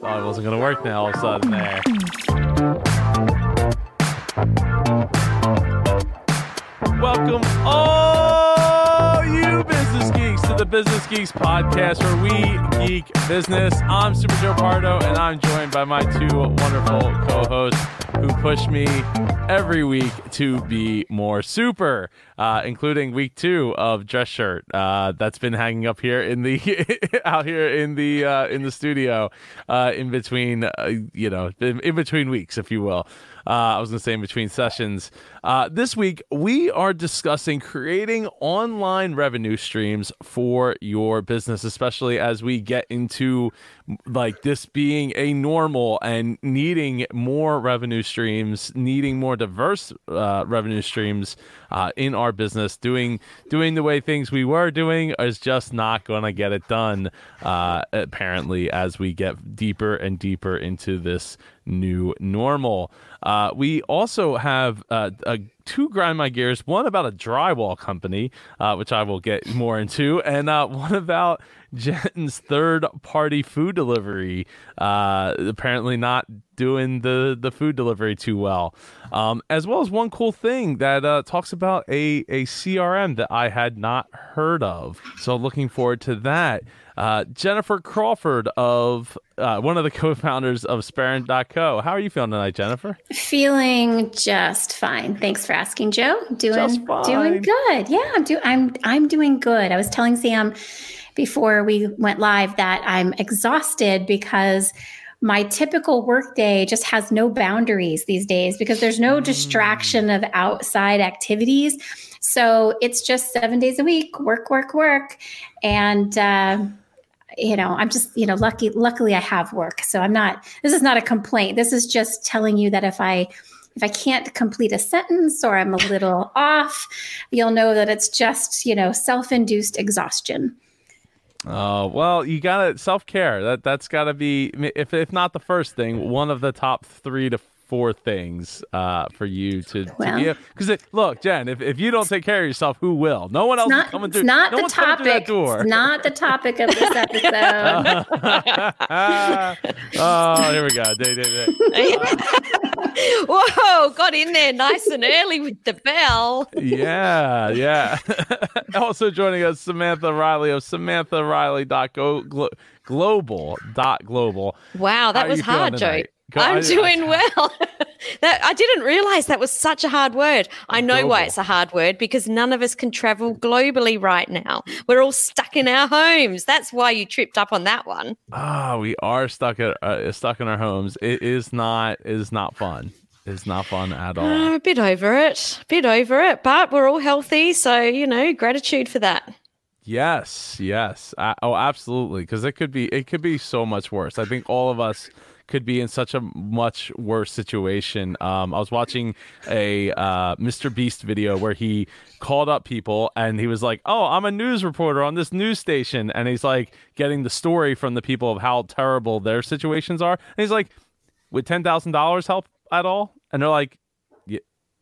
Oh, it wasn't going to work now all of a sudden there. the Business Geeks podcast where we geek business. I'm Super Joe Pardo, and I'm joined by my two wonderful co hosts who push me every week to be more super, uh, including week two of dress shirt uh, that's been hanging up here in the out here in the uh, in the studio uh, in between uh, you know in, in between weeks, if you will. Uh, I was going to say in between sessions. Uh, this week, we are discussing creating online revenue streams for your business, especially as we get into like this being a normal and needing more revenue streams, needing more diverse uh, revenue streams uh, in our business. Doing doing the way things we were doing is just not going to get it done. Uh, apparently, as we get deeper and deeper into this new normal. Uh, we also have uh, uh, two grind my gears. One about a drywall company, uh, which I will get more into, and uh, one about Jen's third party food delivery. Uh, apparently, not doing the the food delivery too well. Um, as well as one cool thing that uh, talks about a a CRM that I had not heard of. So looking forward to that. Uh, Jennifer Crawford of uh, one of the co-founders of Sparent.co. How are you feeling tonight, Jennifer? Feeling just fine. Thanks for asking, Joe. Doing doing good. Yeah, I'm do I'm I'm doing good. I was telling Sam before we went live that I'm exhausted because my typical workday just has no boundaries these days because there's no distraction of outside activities. So it's just seven days a week, work, work, work, and. Uh, you know i'm just you know lucky luckily i have work so i'm not this is not a complaint this is just telling you that if i if i can't complete a sentence or i'm a little off you'll know that it's just you know self-induced exhaustion Oh well, you gotta self care. That that's gotta be if if not the first thing, one of the top three to four things uh, for you to, well, to because look, Jen, if, if you don't take care of yourself, who will? No one else not, is coming through. Not no the topic. It's not the topic of this episode. oh, here we go. Day, day, day. Whoa, got in there nice and early with the bell. yeah, yeah. also joining us, Samantha Riley of SamanthaRiley.go global dot global. Wow, that was hard, Joe. I'm doing well. that I didn't realize that was such a hard word. I know global. why it's a hard word because none of us can travel globally right now. We're all stuck in our homes. That's why you tripped up on that one. Ah, oh, we are stuck at uh, stuck in our homes. It is not is not fun. It's not fun at all. Uh, a bit over it. A bit over it, but we're all healthy, so you know, gratitude for that. Yes, yes. Uh, oh, absolutely. Because it could be it could be so much worse. I think all of us could be in such a much worse situation. Um, I was watching a uh, Mr. Beast video where he called up people and he was like, "Oh, I'm a news reporter on this news station," and he's like getting the story from the people of how terrible their situations are. And he's like, "Would ten thousand dollars help at all?" And they're like,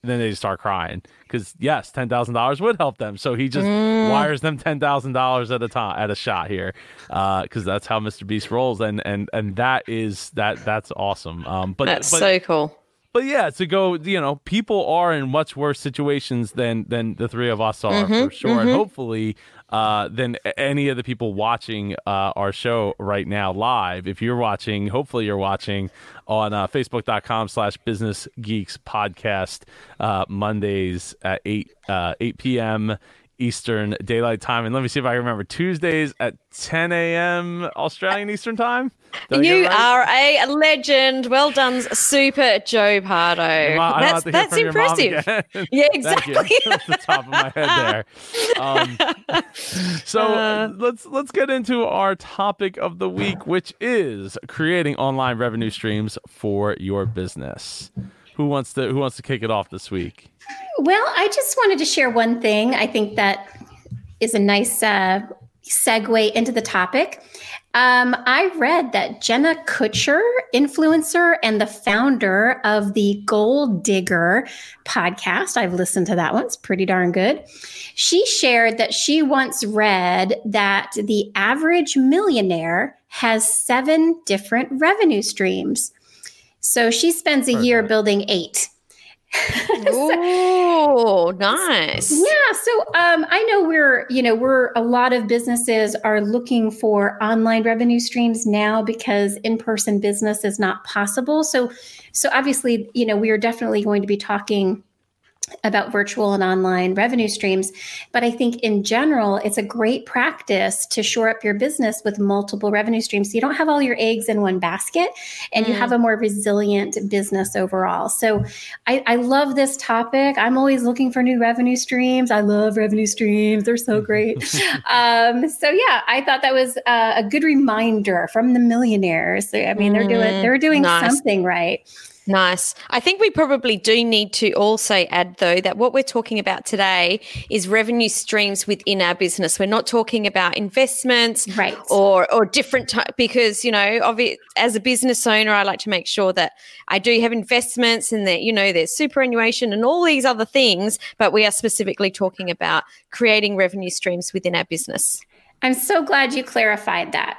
then they start crying because yes, ten thousand dollars would help them. So he just mm. wires them ten thousand dollars at a time at a shot here, because uh, that's how Mr. Beast rolls, and and and that is that that's awesome. Um, but that's but, so cool. But yeah, to go, you know, people are in much worse situations than than the three of us are mm-hmm, for sure, mm-hmm. and hopefully uh, than any of the people watching uh, our show right now live. If you're watching, hopefully you're watching on uh, facebook.com slash business geeks podcast uh, Mondays at 8, uh, 8 p.m. Eastern Daylight Time. And let me see if I remember Tuesdays at 10 a.m. Australian Eastern Time. you right? are a legend. Well done, Super Joe Pardo. that's that's impressive. Yeah, exactly. That's the top of my head there. Um, so uh, let's let's get into our topic of the week, which is creating online revenue streams for your business. Who wants to Who wants to kick it off this week? Well, I just wanted to share one thing. I think that is a nice uh, segue into the topic. Um, I read that Jenna Kutcher, influencer and the founder of the Goal Digger podcast, I've listened to that one, it's pretty darn good. She shared that she once read that the average millionaire has seven different revenue streams. So she spends a year building eight. oh, nice. Yeah. So um, I know we're, you know, we're a lot of businesses are looking for online revenue streams now because in-person business is not possible. So, so obviously, you know, we are definitely going to be talking about virtual and online revenue streams. But I think in general, it's a great practice to shore up your business with multiple revenue streams. So you don't have all your eggs in one basket and mm. you have a more resilient business overall. So I, I, love this topic. I'm always looking for new revenue streams. I love revenue streams, they're so great. um, so yeah, I thought that was uh, a good reminder from the millionaires. I mean, they're doing they're doing nice. something right. Nice. I think we probably do need to also add, though, that what we're talking about today is revenue streams within our business. We're not talking about investments, right, or or different type. Because you know, obvi- as a business owner, I like to make sure that I do have investments and that you know there's superannuation and all these other things. But we are specifically talking about creating revenue streams within our business. I'm so glad you clarified that.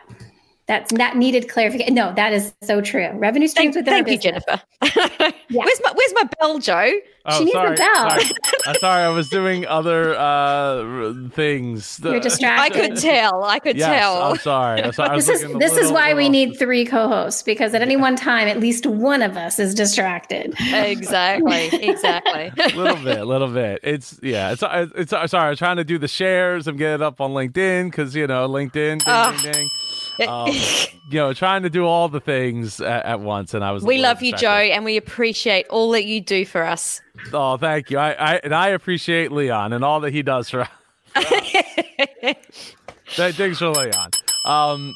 That's that needed clarification. No, that is so true. Revenue streams thank, within Thank you, Jennifer. yeah. Where's my Where's my bell, Joe? Oh, she needs sorry, a bell. Sorry. uh, sorry, I was doing other uh, things. You're distracted. I could tell. I could yes, tell. I'm sorry. I'm sorry. this is this little, is why little... we need three co-hosts because at any one time, at least one of us is distracted. Exactly. Exactly. A little bit. A little bit. It's yeah. It's it's, it's sorry. I'm trying to do the shares. I'm getting up on LinkedIn because you know LinkedIn. Ding, uh, ding, ding um, you know, trying to do all the things at, at once, and I was. We love you, Joe, and we appreciate all that you do for us. Oh, thank you. I, I and I appreciate Leon and all that he does for. for Thanks for Leon. Um,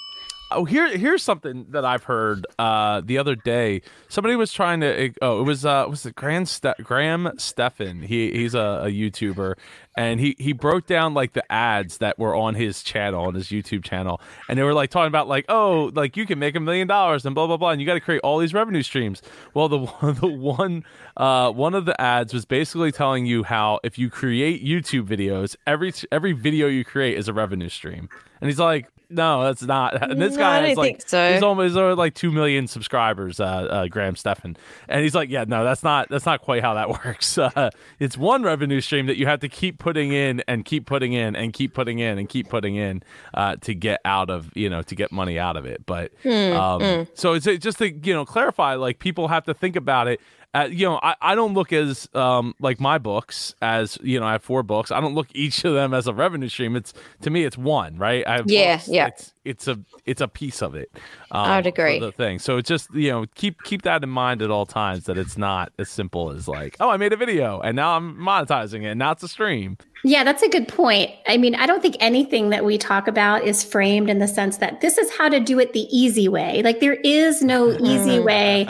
Oh, here here's something that I've heard uh, the other day. Somebody was trying to. Oh, it was uh, was it Graham Ste- Graham Stephan? He he's a, a, YouTuber, and he he broke down like the ads that were on his channel on his YouTube channel, and they were like talking about like oh like you can make a million dollars and blah blah blah, and you got to create all these revenue streams. Well, the the one uh, one of the ads was basically telling you how if you create YouTube videos, every every video you create is a revenue stream. And he's like, no, that's not. And this no, guy is like so. he's almost over like two million subscribers. Uh, uh, Graham Stephan, and he's like, yeah, no, that's not that's not quite how that works. Uh, it's one revenue stream that you have to keep putting in and keep putting in and keep putting in and keep putting in uh, to get out of you know to get money out of it. But mm, um, mm. so it's just to you know clarify, like people have to think about it uh, you know, I, I don't look as um, like my books as you know I have four books. I don't look each of them as a revenue stream. It's to me, it's one, right? I yeah, books. yeah. It's it's a it's a piece of it. Um, I would agree. The thing. So it's just you know keep keep that in mind at all times that it's not as simple as like oh I made a video and now I'm monetizing it and now it's a stream. Yeah, that's a good point. I mean, I don't think anything that we talk about is framed in the sense that this is how to do it the easy way. Like there is no easy way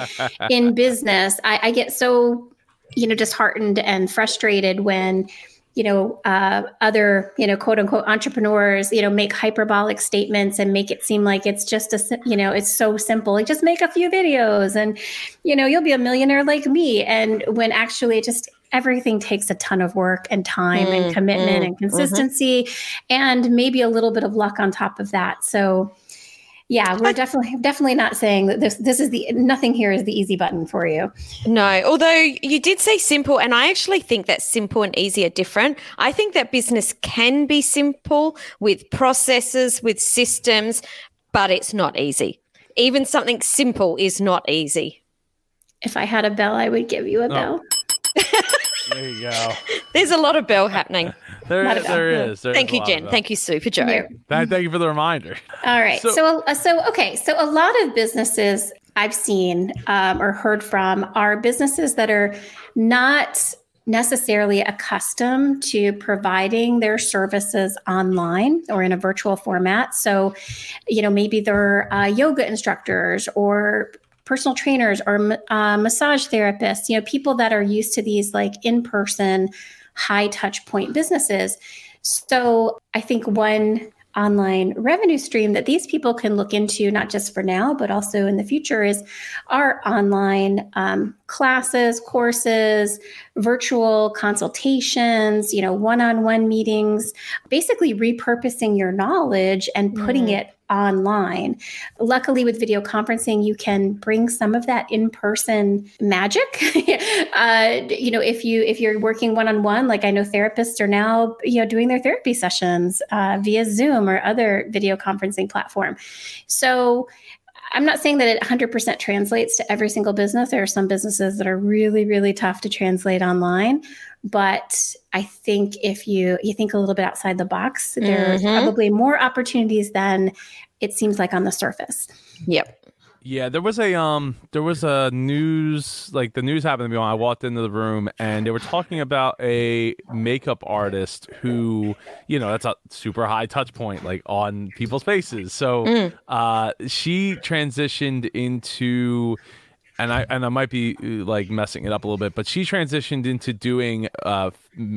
in business. I, I get so, you know, disheartened and frustrated when you know uh, other you know quote unquote entrepreneurs you know make hyperbolic statements and make it seem like it's just a you know it's so simple like just make a few videos and you know you'll be a millionaire like me and when actually just everything takes a ton of work and time mm, and commitment mm, and mm-hmm. consistency mm-hmm. and maybe a little bit of luck on top of that. So yeah, we're definitely definitely not saying that this this is the nothing here is the easy button for you. No, although you did say simple and I actually think that simple and easy are different. I think that business can be simple with processes, with systems, but it's not easy. Even something simple is not easy. If I had a bell, I would give you a oh. bell. there you go. There's a lot of bell happening. There, is, there is. There thank is you, Jen. Thank you, Super for Joe. Thank, thank you for the reminder. All right. So, so, uh, so, okay. So, a lot of businesses I've seen um, or heard from are businesses that are not necessarily accustomed to providing their services online or in a virtual format. So, you know, maybe they're uh, yoga instructors or personal trainers or uh, massage therapists, you know, people that are used to these like in person, high touch point businesses. So I think one online revenue stream that these people can look into, not just for now, but also in the future, is our online um, classes, courses, virtual consultations, you know, one on one meetings, basically repurposing your knowledge and putting mm-hmm. it online. Luckily, with video conferencing, you can bring some of that in-person magic. uh, you know, if you if you're working one-on-one, like I know therapists are now, you know, doing their therapy sessions uh, via Zoom or other video conferencing platform. So I'm not saying that it 100% translates to every single business. There are some businesses that are really, really tough to translate online. But I think if you you think a little bit outside the box, there's mm-hmm. probably more opportunities than it seems like on the surface. Yep. Yeah, there was a um there was a news like the news happened to me when I walked into the room and they were talking about a makeup artist who, you know, that's a super high touch point like on people's faces. So mm. uh she transitioned into and I and I might be like messing it up a little bit, but she transitioned into doing uh,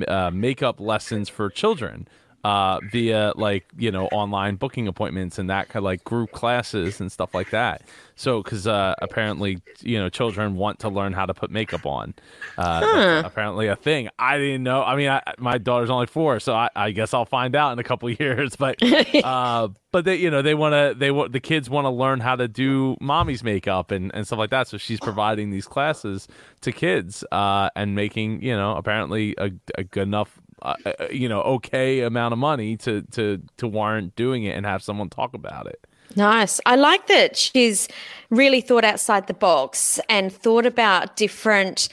uh makeup lessons for children uh, via like you know online booking appointments and that kind of like group classes and stuff like that. So because uh, apparently you know children want to learn how to put makeup on. Uh, huh. Apparently a thing. I didn't know. I mean, I, my daughter's only four, so I, I, guess I'll find out in a couple years. But uh, but they you know they want to they want the kids want to learn how to do mommy's makeup and, and stuff like that. So she's providing these classes to kids uh, and making you know apparently a, a good enough uh, uh, you know okay amount of money to to to warrant doing it and have someone talk about it. Nice. I like that she's really thought outside the box and thought about different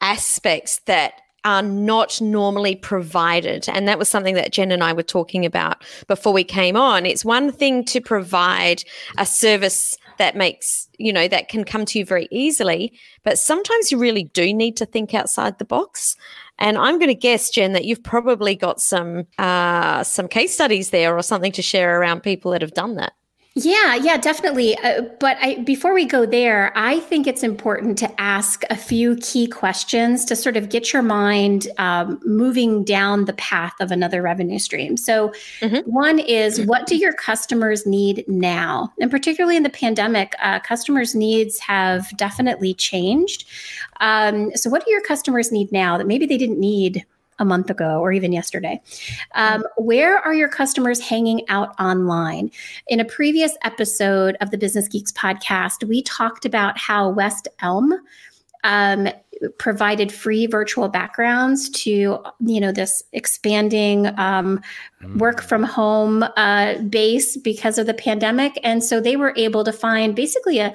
aspects that are not normally provided. And that was something that Jen and I were talking about before we came on. It's one thing to provide a service that makes, you know, that can come to you very easily, but sometimes you really do need to think outside the box. And I'm going to guess, Jen, that you've probably got some uh, some case studies there or something to share around people that have done that. Yeah, yeah, definitely. Uh, but I, before we go there, I think it's important to ask a few key questions to sort of get your mind um, moving down the path of another revenue stream. So, mm-hmm. one is what do your customers need now? And particularly in the pandemic, uh, customers' needs have definitely changed. Um, so, what do your customers need now that maybe they didn't need a month ago or even yesterday. Um, where are your customers hanging out online? In a previous episode of the Business Geeks podcast, we talked about how West Elm um, provided free virtual backgrounds to you know this expanding um, work from home uh, base because of the pandemic and so they were able to find basically a,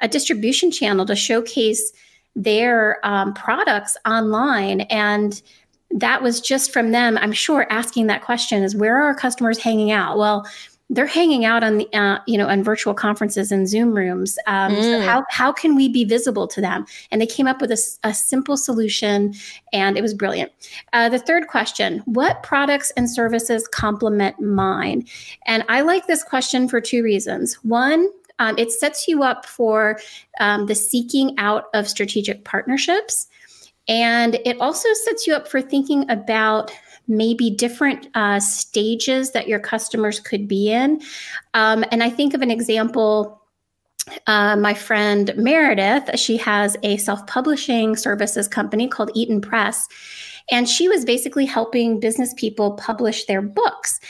a distribution channel to showcase their um, products online. And that was just from them, I'm sure, asking that question is where are our customers hanging out? Well, they're hanging out on the uh, you know on virtual conferences and zoom rooms. Um, mm. so how, how can we be visible to them? And they came up with a, a simple solution and it was brilliant. Uh, the third question what products and services complement mine? And i like this question for two reasons. One um, it sets you up for um, the seeking out of strategic partnerships and it also sets you up for thinking about maybe different uh, stages that your customers could be in. Um, and I think of an example. Uh, my friend Meredith, she has a self publishing services company called Eaton Press. And she was basically helping business people publish their books.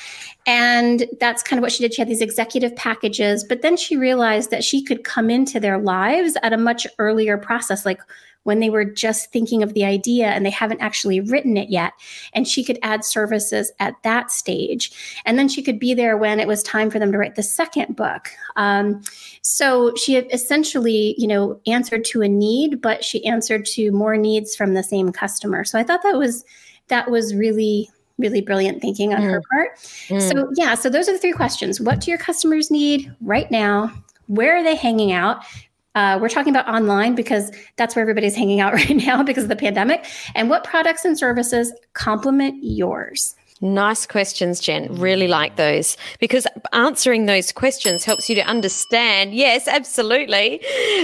And that's kind of what she did. She had these executive packages, but then she realized that she could come into their lives at a much earlier process. Like, when they were just thinking of the idea and they haven't actually written it yet. And she could add services at that stage. And then she could be there when it was time for them to write the second book. Um, so she essentially, you know, answered to a need, but she answered to more needs from the same customer. So I thought that was that was really really brilliant thinking on mm. her part. Mm. So, yeah, so those are the three questions. What do your customers need right now? Where are they hanging out? Uh, we're talking about online because that's where everybody's hanging out right now because of the pandemic. And what products and services complement yours? Nice questions, Jen. Really like those because answering those questions helps you to understand. Yes, absolutely.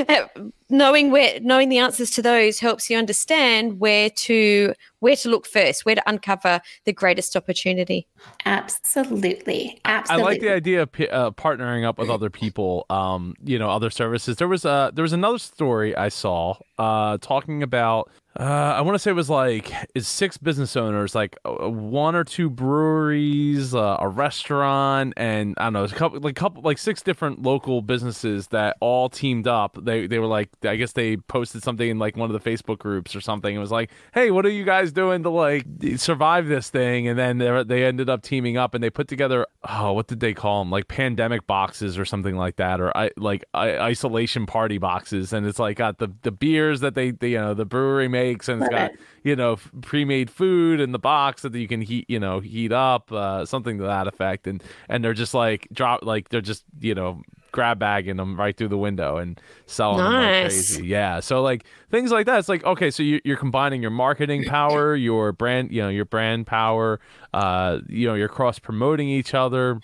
knowing where knowing the answers to those helps you understand where to where to look first where to uncover the greatest opportunity. Absolutely. Absolutely i like the idea of uh, partnering up with other people um you know other services. There was a there was another story i saw uh talking about uh, I want to say it was like is six business owners, like uh, one or two breweries, uh, a restaurant, and I don't know, a couple, like couple, like six different local businesses that all teamed up. They they were like, I guess they posted something in like one of the Facebook groups or something. It was like, hey, what are you guys doing to like survive this thing? And then they they ended up teaming up and they put together, oh, what did they call them? Like pandemic boxes or something like that, or I like I, isolation party boxes. And it's like got the the beers that they, they you know the brewery makes, and it's got you know pre-made food in the box that you can heat you know heat up uh, something to that effect and and they're just like drop like they're just you know grab bagging them right through the window and selling nice. them like crazy. Yeah. So like things like that. It's like okay, so you, are combining your marketing power, your brand, you know, your brand power. Uh, you know, you're cross promoting each other.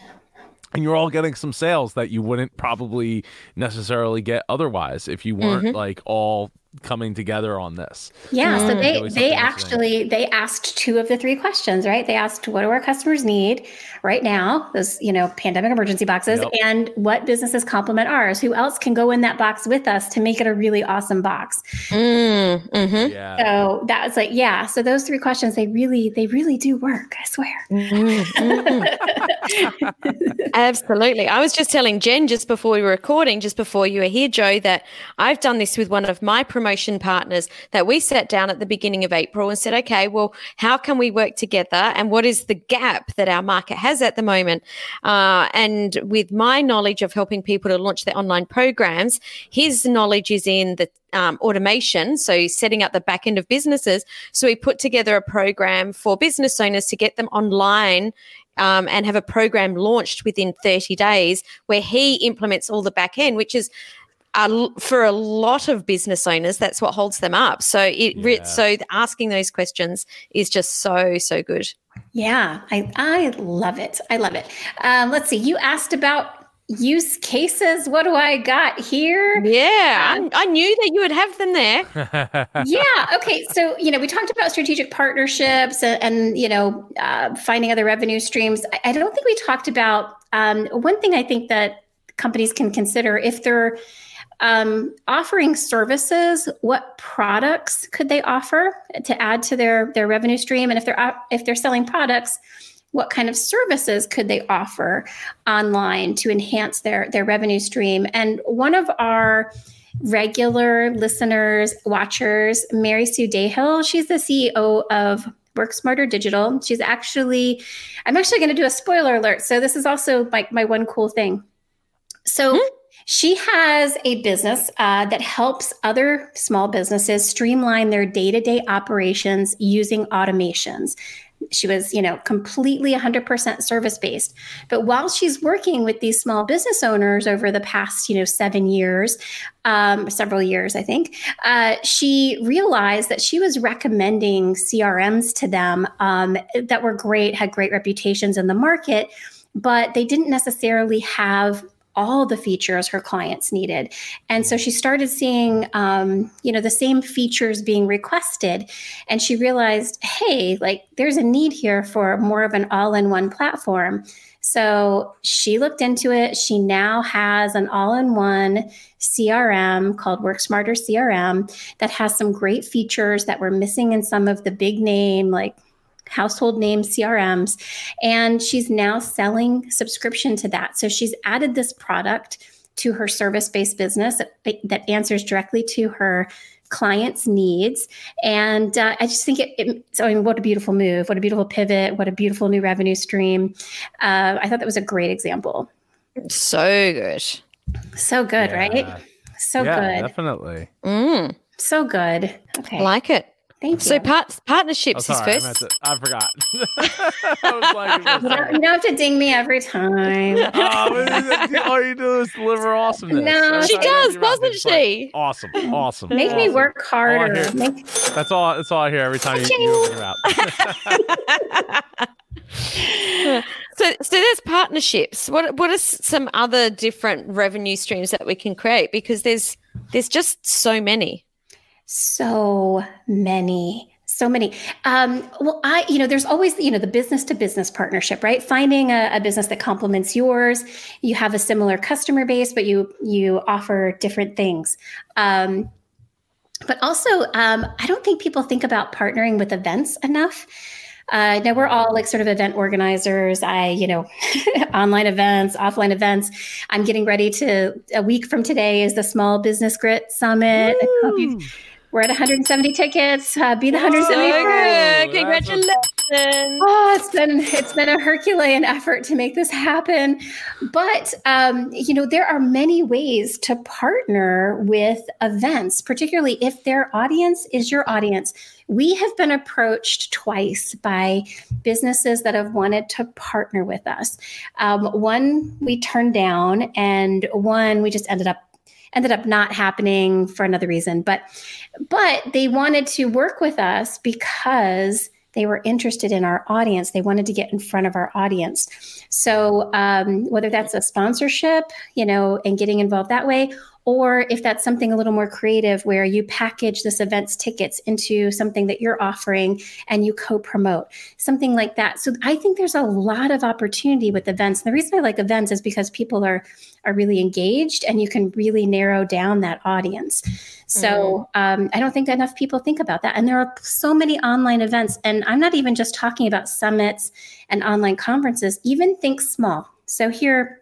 And you're all getting some sales that you wouldn't probably necessarily get otherwise if you weren't mm-hmm. like all coming together on this. Yeah, so they they actually they asked two of the three questions, right? They asked what do our customers need right now, those, you know, pandemic emergency boxes yep. and what businesses complement ours? Who else can go in that box with us to make it a really awesome box? Mm, mm-hmm. yeah. So that was like, yeah, so those three questions they really they really do work, I swear. Mm-hmm. Absolutely. I was just telling Jen just before we were recording, just before you were here, joe that I've done this with one of my promotion partners that we sat down at the beginning of April and said, okay, well, how can we work together? And what is the gap that our market has at the moment? Uh, and with my knowledge of helping people to launch their online programs, his knowledge is in the um, automation, so setting up the back end of businesses. So we put together a program for business owners to get them online um, and have a program launched within 30 days where he implements all the back end, which is uh, for a lot of business owners, that's what holds them up. So it yeah. so asking those questions is just so so good. Yeah, I I love it. I love it. Um, let's see. You asked about use cases. What do I got here? Yeah, um, I, I, knew that you would have them there. yeah. Okay. So you know, we talked about strategic partnerships and, and you know, uh, finding other revenue streams. I, I, don't think we talked about um, one thing. I think that companies can consider if they're um, offering services, what products could they offer to add to their their revenue stream? And if they're if they're selling products, what kind of services could they offer online to enhance their their revenue stream? And one of our regular listeners, watchers, Mary Sue Dayhill, she's the CEO of Work Smarter Digital. She's actually, I'm actually going to do a spoiler alert. So this is also like my, my one cool thing. So. Mm-hmm she has a business uh, that helps other small businesses streamline their day to day operations using automations. She was, you know, completely 100% service based. But while she's working with these small business owners over the past, you know, seven years, um, several years, I think, uh, she realized that she was recommending CRMs to them um, that were great, had great reputations in the market but they didn't necessarily have all the features her clients needed. And so she started seeing um, you know the same features being requested. And she realized hey like there's a need here for more of an all-in-one platform. So she looked into it. She now has an all-in-one crm called work smarter crm that has some great features that were missing in some of the big name like household name CRMs. And she's now selling subscription to that. So she's added this product to her service based business that, that, answers directly to her clients' needs. And uh, I just think it, it, so, I mean, what a beautiful move, what a beautiful pivot, what a beautiful new revenue stream. Uh, I thought that was a great example. So good. So good, yeah. right? So yeah, good. Definitely. Mm. So good. Okay. Like it. Thank you. So part, partnerships oh, sorry, is first. I, I forgot. I like, you, don't, you, don't, have to ding me every time. oh, all you do is deliver awesomeness. No, she does, doesn't she? Like, awesome, awesome. Make awesome. me work harder. All Make... That's all. That's all I hear every time you, you open your mouth. so, so there's partnerships. What what are some other different revenue streams that we can create? Because there's There's just so many. So many so many um, well i you know there's always you know the business to business partnership right finding a, a, business that complements yours you have a similar customer base but you you offer different things um, but also um, i don't think people think about partnering with events enough uh, now we're all like sort of event organizers. I, you know, online events, offline events. I'm getting ready to a week from today is the Small Business Grit Summit. We're at 170 tickets. Uh, be the 170. Congratulations! Oh, it's been it's been a Herculean effort to make this happen, but um, you know there are many ways to partner with events, particularly if their audience is your audience. We have been approached twice by businesses that have wanted to partner with us. Um, one we turned down, and one we just ended up ended up not happening for another reason. But but they wanted to work with us because they were interested in our audience. They wanted to get in front of our audience. So um, whether that's a sponsorship, you know, and getting involved that way, or if that's something a little more creative where you package this event's tickets into something that you're offering and you co-promote something like that. So i think there's a lot of opportunity with events. And the reason i like events is because people are are really engaged and you can really narrow down that audience. So mm. um, i don't think enough people think about that. And there are so many online events and i'm not even just talking about summits and online conferences. Even think small. So here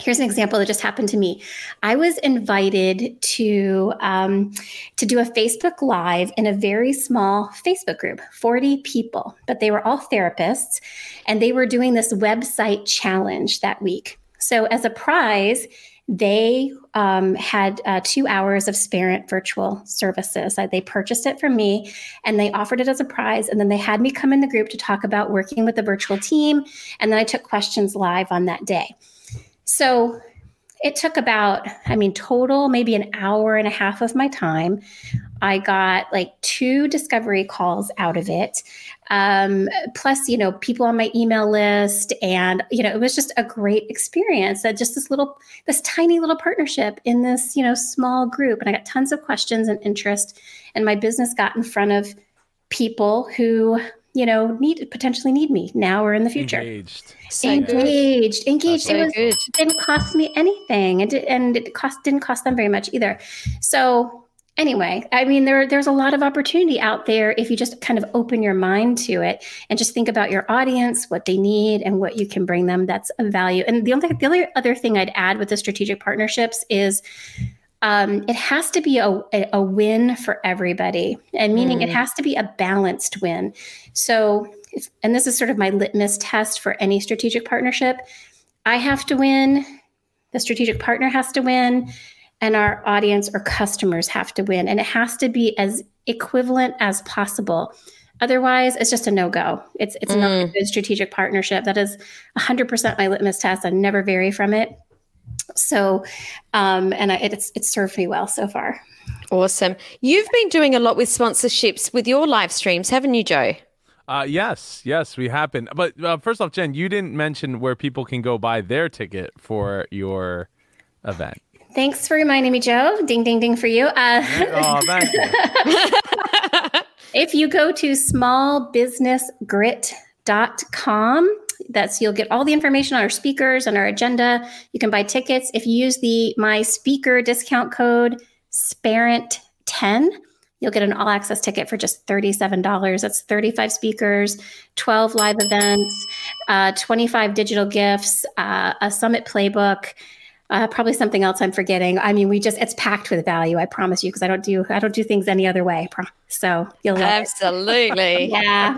Here's an example that just happened to me. I was invited to um, to do a Facebook Live in a very small Facebook group, 40 people, but they were all therapists, and they were doing this website challenge that week. So as a prize, they um, had uh, two hours of Sparent virtual services. They purchased it from me and they offered it as a prize. And then they had me come in the group to talk about working with the virtual team. And then I took questions live on that day. So it took about, I mean, total maybe an hour and a half of my time. I got like two discovery calls out of it. Um, plus, you know, people on my email list. And, you know, it was just a great experience. That just this little, this tiny little partnership in this, you know, small group. And I got tons of questions and interest. And my business got in front of people who you know, need potentially need me now or in the future. Engaged, so engaged, good. engaged. It was good. didn't cost me anything, and and it cost didn't cost them very much either. So anyway, I mean, there there's a lot of opportunity out there if you just kind of open your mind to it and just think about your audience, what they need, and what you can bring them. That's a value. And the only the only other thing I'd add with the strategic partnerships is um, it has to be a, a, win for everybody, and meaning mm. it has to be a balanced win. So, if, and this is sort of my litmus test for any strategic partnership. I have to win, the strategic partner has to win, and our audience or customers have to win. And it has to be as equivalent as possible. Otherwise, it's just a no go. It's it's mm. not a good strategic partnership. That is 100% my litmus test. I never vary from it. So, um, and I, it's it's served me well so far. Awesome. You've been doing a lot with sponsorships with your live streams, haven't you, Joe? Uh, yes, yes, we have been. But uh, first off, Jen, you didn't mention where people can go buy their ticket for your event. Thanks for reminding me, Joe. Ding, ding, ding for you. Uh, oh, thank you. if you go to smallbusinessgrit.com, that's you'll get all the information on our speakers and our agenda. You can buy tickets if you use the my speaker discount code Sparent10. You'll get an all access ticket for just $37. That's 35 speakers, 12 live events, uh, 25 digital gifts, uh, a summit playbook, uh, probably something else I'm forgetting. I mean, we just it's packed with value. I promise you, because I don't do I don't do things any other way. So you'll absolutely, yeah.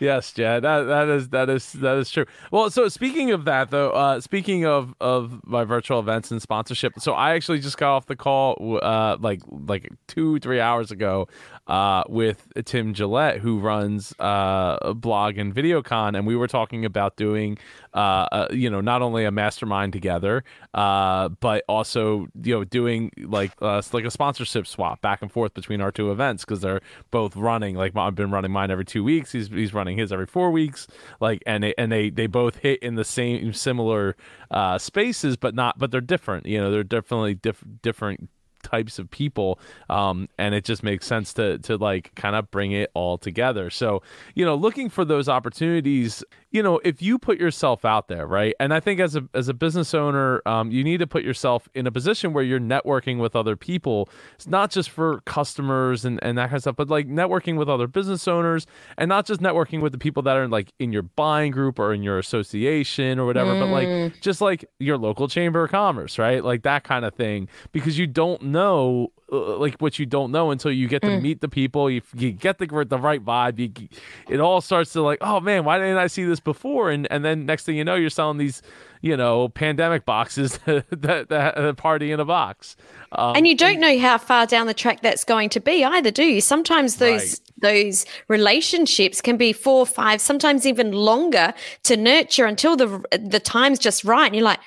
Yes, Jed. That that is that is that is true. Well, so speaking of that though, uh, speaking of of my virtual events and sponsorship, so I actually just got off the call uh, like like two three hours ago uh, with Tim Gillette, who runs uh, a blog and VideoCon, and we were talking about doing, uh, uh, you know, not only a mastermind together, but also you know doing like like a sponsorship swap back and forth between our two events because they're both running. Like I've been running mine every two weeks. He's he's running his every four weeks. Like and they, and they they both hit in the same similar uh, spaces, but not but they're different. You know, they're definitely diff- different types of people, um, and it just makes sense to to like kind of bring it all together. So you know, looking for those opportunities you know, if you put yourself out there, right? And I think as a as a business owner, um, you need to put yourself in a position where you're networking with other people. It's not just for customers and, and that kind of stuff, but like networking with other business owners and not just networking with the people that are like in your buying group or in your association or whatever, mm. but like mm. just like your local chamber of commerce, right? Like that kind of thing. Because you don't know uh, like what you don't know until you get to mm. meet the people. You, you get the the right vibe. You, it all starts to like, oh man, why didn't I see this before? And and then next thing you know, you're selling these, you know, pandemic boxes that that party in a box. Um, and you don't know how far down the track that's going to be either, do you? Sometimes those right. those relationships can be four, five, sometimes even longer to nurture until the the time's just right, and you're like,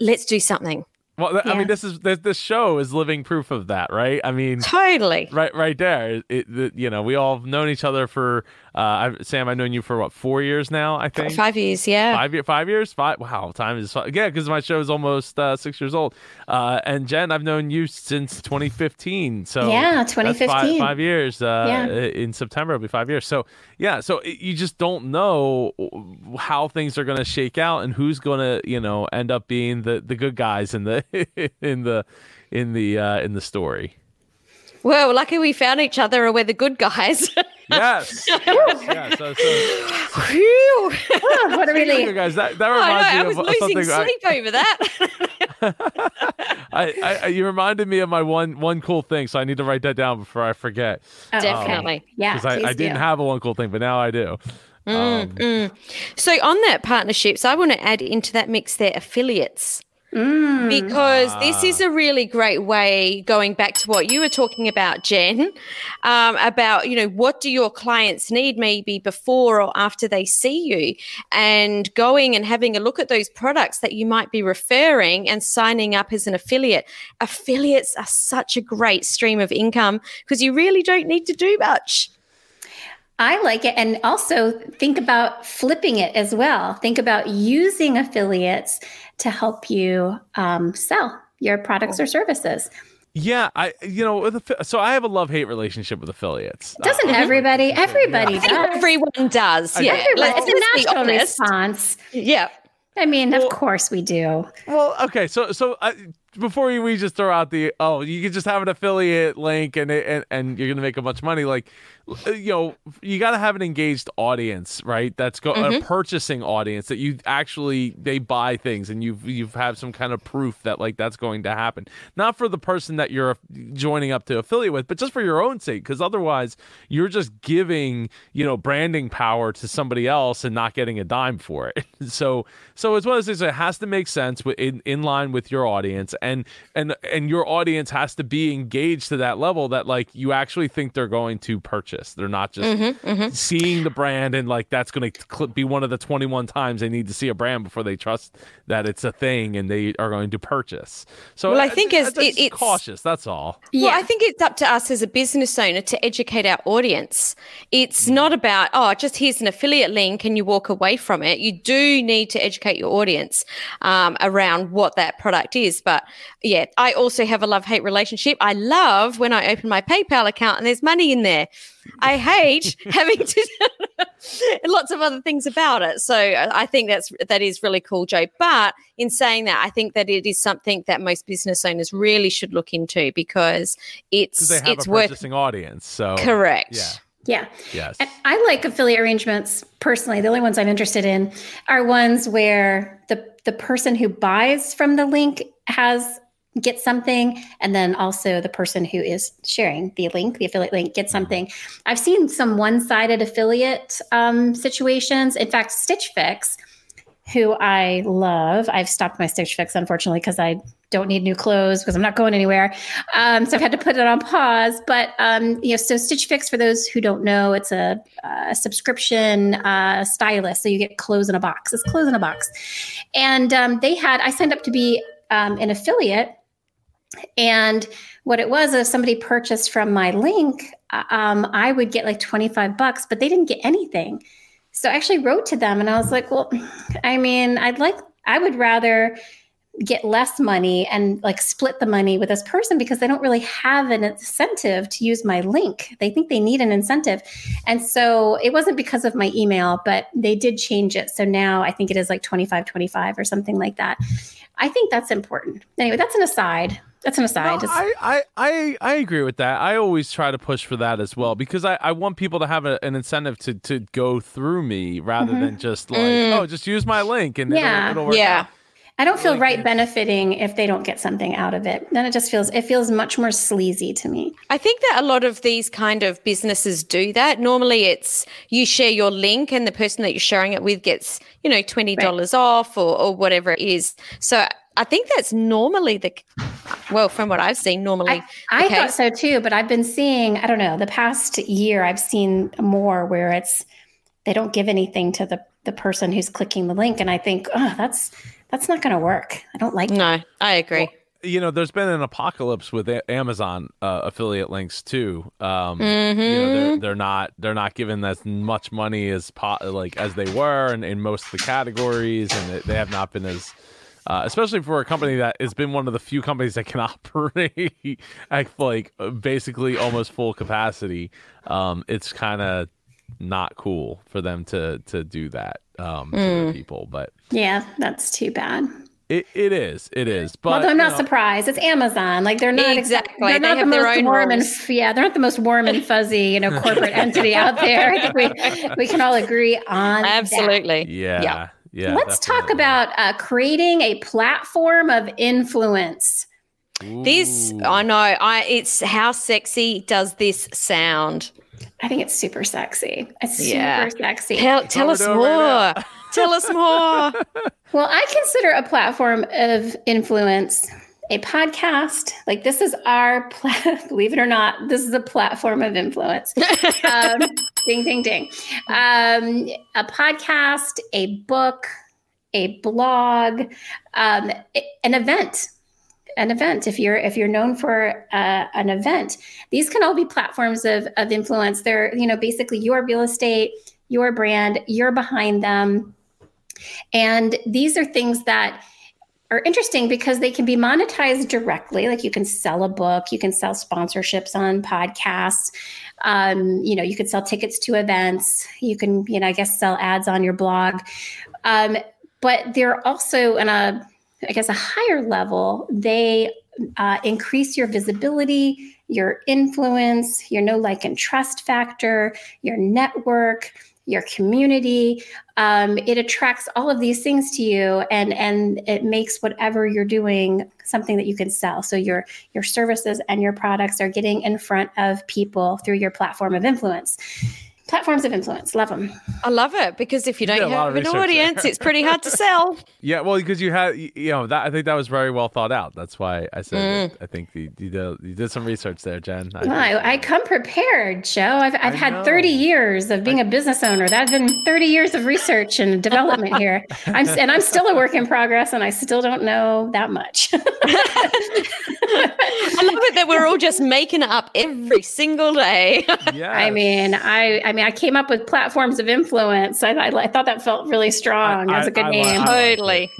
let's do something well, yeah. I mean, this is this, this show is living proof of that, right? I mean, totally, right, right there. It, it, you know, we all have known each other for uh, Sam, I've known you for what four years now. I think five years. Yeah, five year, five years. Five. Wow, time is yeah. Because my show is almost uh, six years old. Uh, and Jen, I've known you since 2015. So yeah, 2015. Five, five, years. Uh, yeah. in September it'll be five years. So yeah, so you just don't know how things are going to shake out and who's going to you know end up being the the good guys and the in the in the uh, in the story. Well, lucky we found each other, or we're the good guys. yes. yes. So, so, Whew. Oh, what a relief, guys. That, that reminds oh, no, me I was of losing something. sleep I, over that. I, I, you reminded me of my one one cool thing, so I need to write that down before I forget. Oh, Definitely, um, yeah. Because I, I didn't have a one cool thing, but now I do. Mm, um, mm. So on that partnerships, I want to add into that mix their affiliates. Mm. Because this is a really great way, going back to what you were talking about, Jen, um, about, you know, what do your clients need maybe before or after they see you? And going and having a look at those products that you might be referring and signing up as an affiliate. Affiliates are such a great stream of income because you really don't need to do much. I like it. And also think about flipping it as well. Think about using affiliates to help you um, sell your products or services. Yeah, I you know so I have a love hate relationship with affiliates. Doesn't uh, everybody? Everybody yeah. does. Everyone does. Yeah, Everybody, it's a natural response. Yeah. I mean, well, of course we do. Well, okay, so so uh, before you we just throw out the oh, you can just have an affiliate link and and and you're gonna make a bunch of money. Like you know, you got to have an engaged audience, right? That's go- mm-hmm. a purchasing audience that you actually they buy things and you've you've have some kind of proof that like that's going to happen. Not for the person that you're joining up to affiliate with, but just for your own sake, because otherwise you're just giving you know branding power to somebody else and not getting a dime for it. so so as well as those things that has to make sense in in line with your audience and and and your audience has to be engaged to that level that like you actually think they're going to purchase purchase. They're not just mm-hmm, mm-hmm. seeing the brand and like that's going to be one of the 21 times they need to see a brand before they trust that it's a thing and they are going to purchase. So well, I, I think as it, it's cautious. That's all. Yeah, well, I think it's up to us as a business owner to educate our audience. It's mm. not about oh, just here's an affiliate link and you walk away from it. You do need to educate your audience um, around what that product is. But yeah, I also have a love hate relationship. I love when I open my PayPal account and there's money in there. I hate having to lots of other things about it. So uh, I think that's that is really cool, Joe. But in saying that, I think that it is something that most business owners really should look into because it's they have it's a worth purchasing audience. So correct. Yeah. Yeah. Yes. And I like affiliate arrangements personally. The only ones I'm interested in are ones where the the person who buys from the link has get something and then also the person who is sharing the link the affiliate link get something. I've seen some one-sided affiliate um, situations. In fact stitch fix who i love i've stopped my stitch fix unfortunately because i don't need new clothes because i'm not going anywhere. Um, so i've had to put it on pause but um, you know so stitch fix for those who don't know it's a, a subscription uh, stylist. So you get clothes in a box. It's clothes in a box. And um, they had i signed up to be um, an affiliate and what it was, if somebody purchased from my link, uh, um, I would get like 25 bucks, but they didn't get anything. So I actually wrote to them and I was like, well, I mean, I'd like, I would rather get less money and like split the money with this person because they don't really have an incentive to use my link. They think they need an incentive. And so it wasn't because of my email, but they did change it. So now I think it is like 25 25 or something like that. I think that's important. Anyway, that's an aside. That's an aside. No, I, I, I, I agree with that. I always try to push for that as well because I, I want people to have a, an incentive to, to go through me rather mm-hmm. than just like, mm. oh, just use my link and yeah. it'll, it'll yeah. Out. I don't feel right benefiting if they don't get something out of it. Then it just feels it feels much more sleazy to me. I think that a lot of these kind of businesses do that. Normally it's you share your link and the person that you're sharing it with gets, you know, $20 right. off or, or whatever it is. So I think that's normally the well, from what I've seen, normally. I, I thought so too, but I've been seeing, I don't know, the past year I've seen more where it's they don't give anything to the the person who's clicking the link. And I think, oh, that's that's not going to work. I don't like. No, that. I agree. Well, you know, there's been an apocalypse with a- Amazon uh, affiliate links too. Um, mm-hmm. You know, they're, they're not they're not given as much money as po- like as they were in, in most of the categories, and they have not been as uh, especially for a company that has been one of the few companies that can operate at like basically almost full capacity. Um, it's kind of not cool for them to to do that um, to mm. people. But yeah, that's too bad. It, it is. It is. But Although I'm not know, surprised. It's Amazon. Like they're not exactly. They're not they the most warm and yeah. They're not the most warm and fuzzy, you know, corporate entity out there. I think we we can all agree on absolutely. That. Yeah. Yeah. yeah Let's definitely. talk about uh, creating a platform of influence. Ooh. This I know. I it's how sexy does this sound? I think it's super sexy. It's yeah. super sexy. Tell, tell us more. Right tell us more. Well, I consider a platform of influence a podcast. Like this is our, pla- believe it or not, this is a platform of influence. Um, ding, ding, ding. Um, a podcast, a book, a blog, um, an event an event. If you're if you're known for uh, an event these can all be platforms of, of influence. They're you know basically your real estate your brand you're behind them. And these are things that are interesting because they can be monetized directly. Like you can sell a book you can sell sponsorships on podcasts. Um, you know you could sell tickets to events. You can you know i guess sell ads on your blog. Um, but they're also in a I guess, a higher level, they uh, increase your visibility, your influence, your know, like, and trust factor, your network, your community. Um, it attracts all of these things to you, and and it makes whatever you're doing something that you can sell. So your your services and your products are getting in front of people through your platform of influence platforms of influence love them i love it because if you don't you have an audience it's pretty hard to sell. Yeah well because you had you know that i think that was very well thought out. That's why i said mm. i think you, you, did, you did some research there jen. I, well, I, I, come prepared joe. I've, I've had 30 years of being a business owner. That's been 30 years of research and development here. I'm and i'm still a work in progress and i still don't know that much. I love it that we're all just making it up every single day. Yeah i mean i i mean, I came up with platforms of influence. I, I, I thought that felt really strong. That's a good I, name. totally,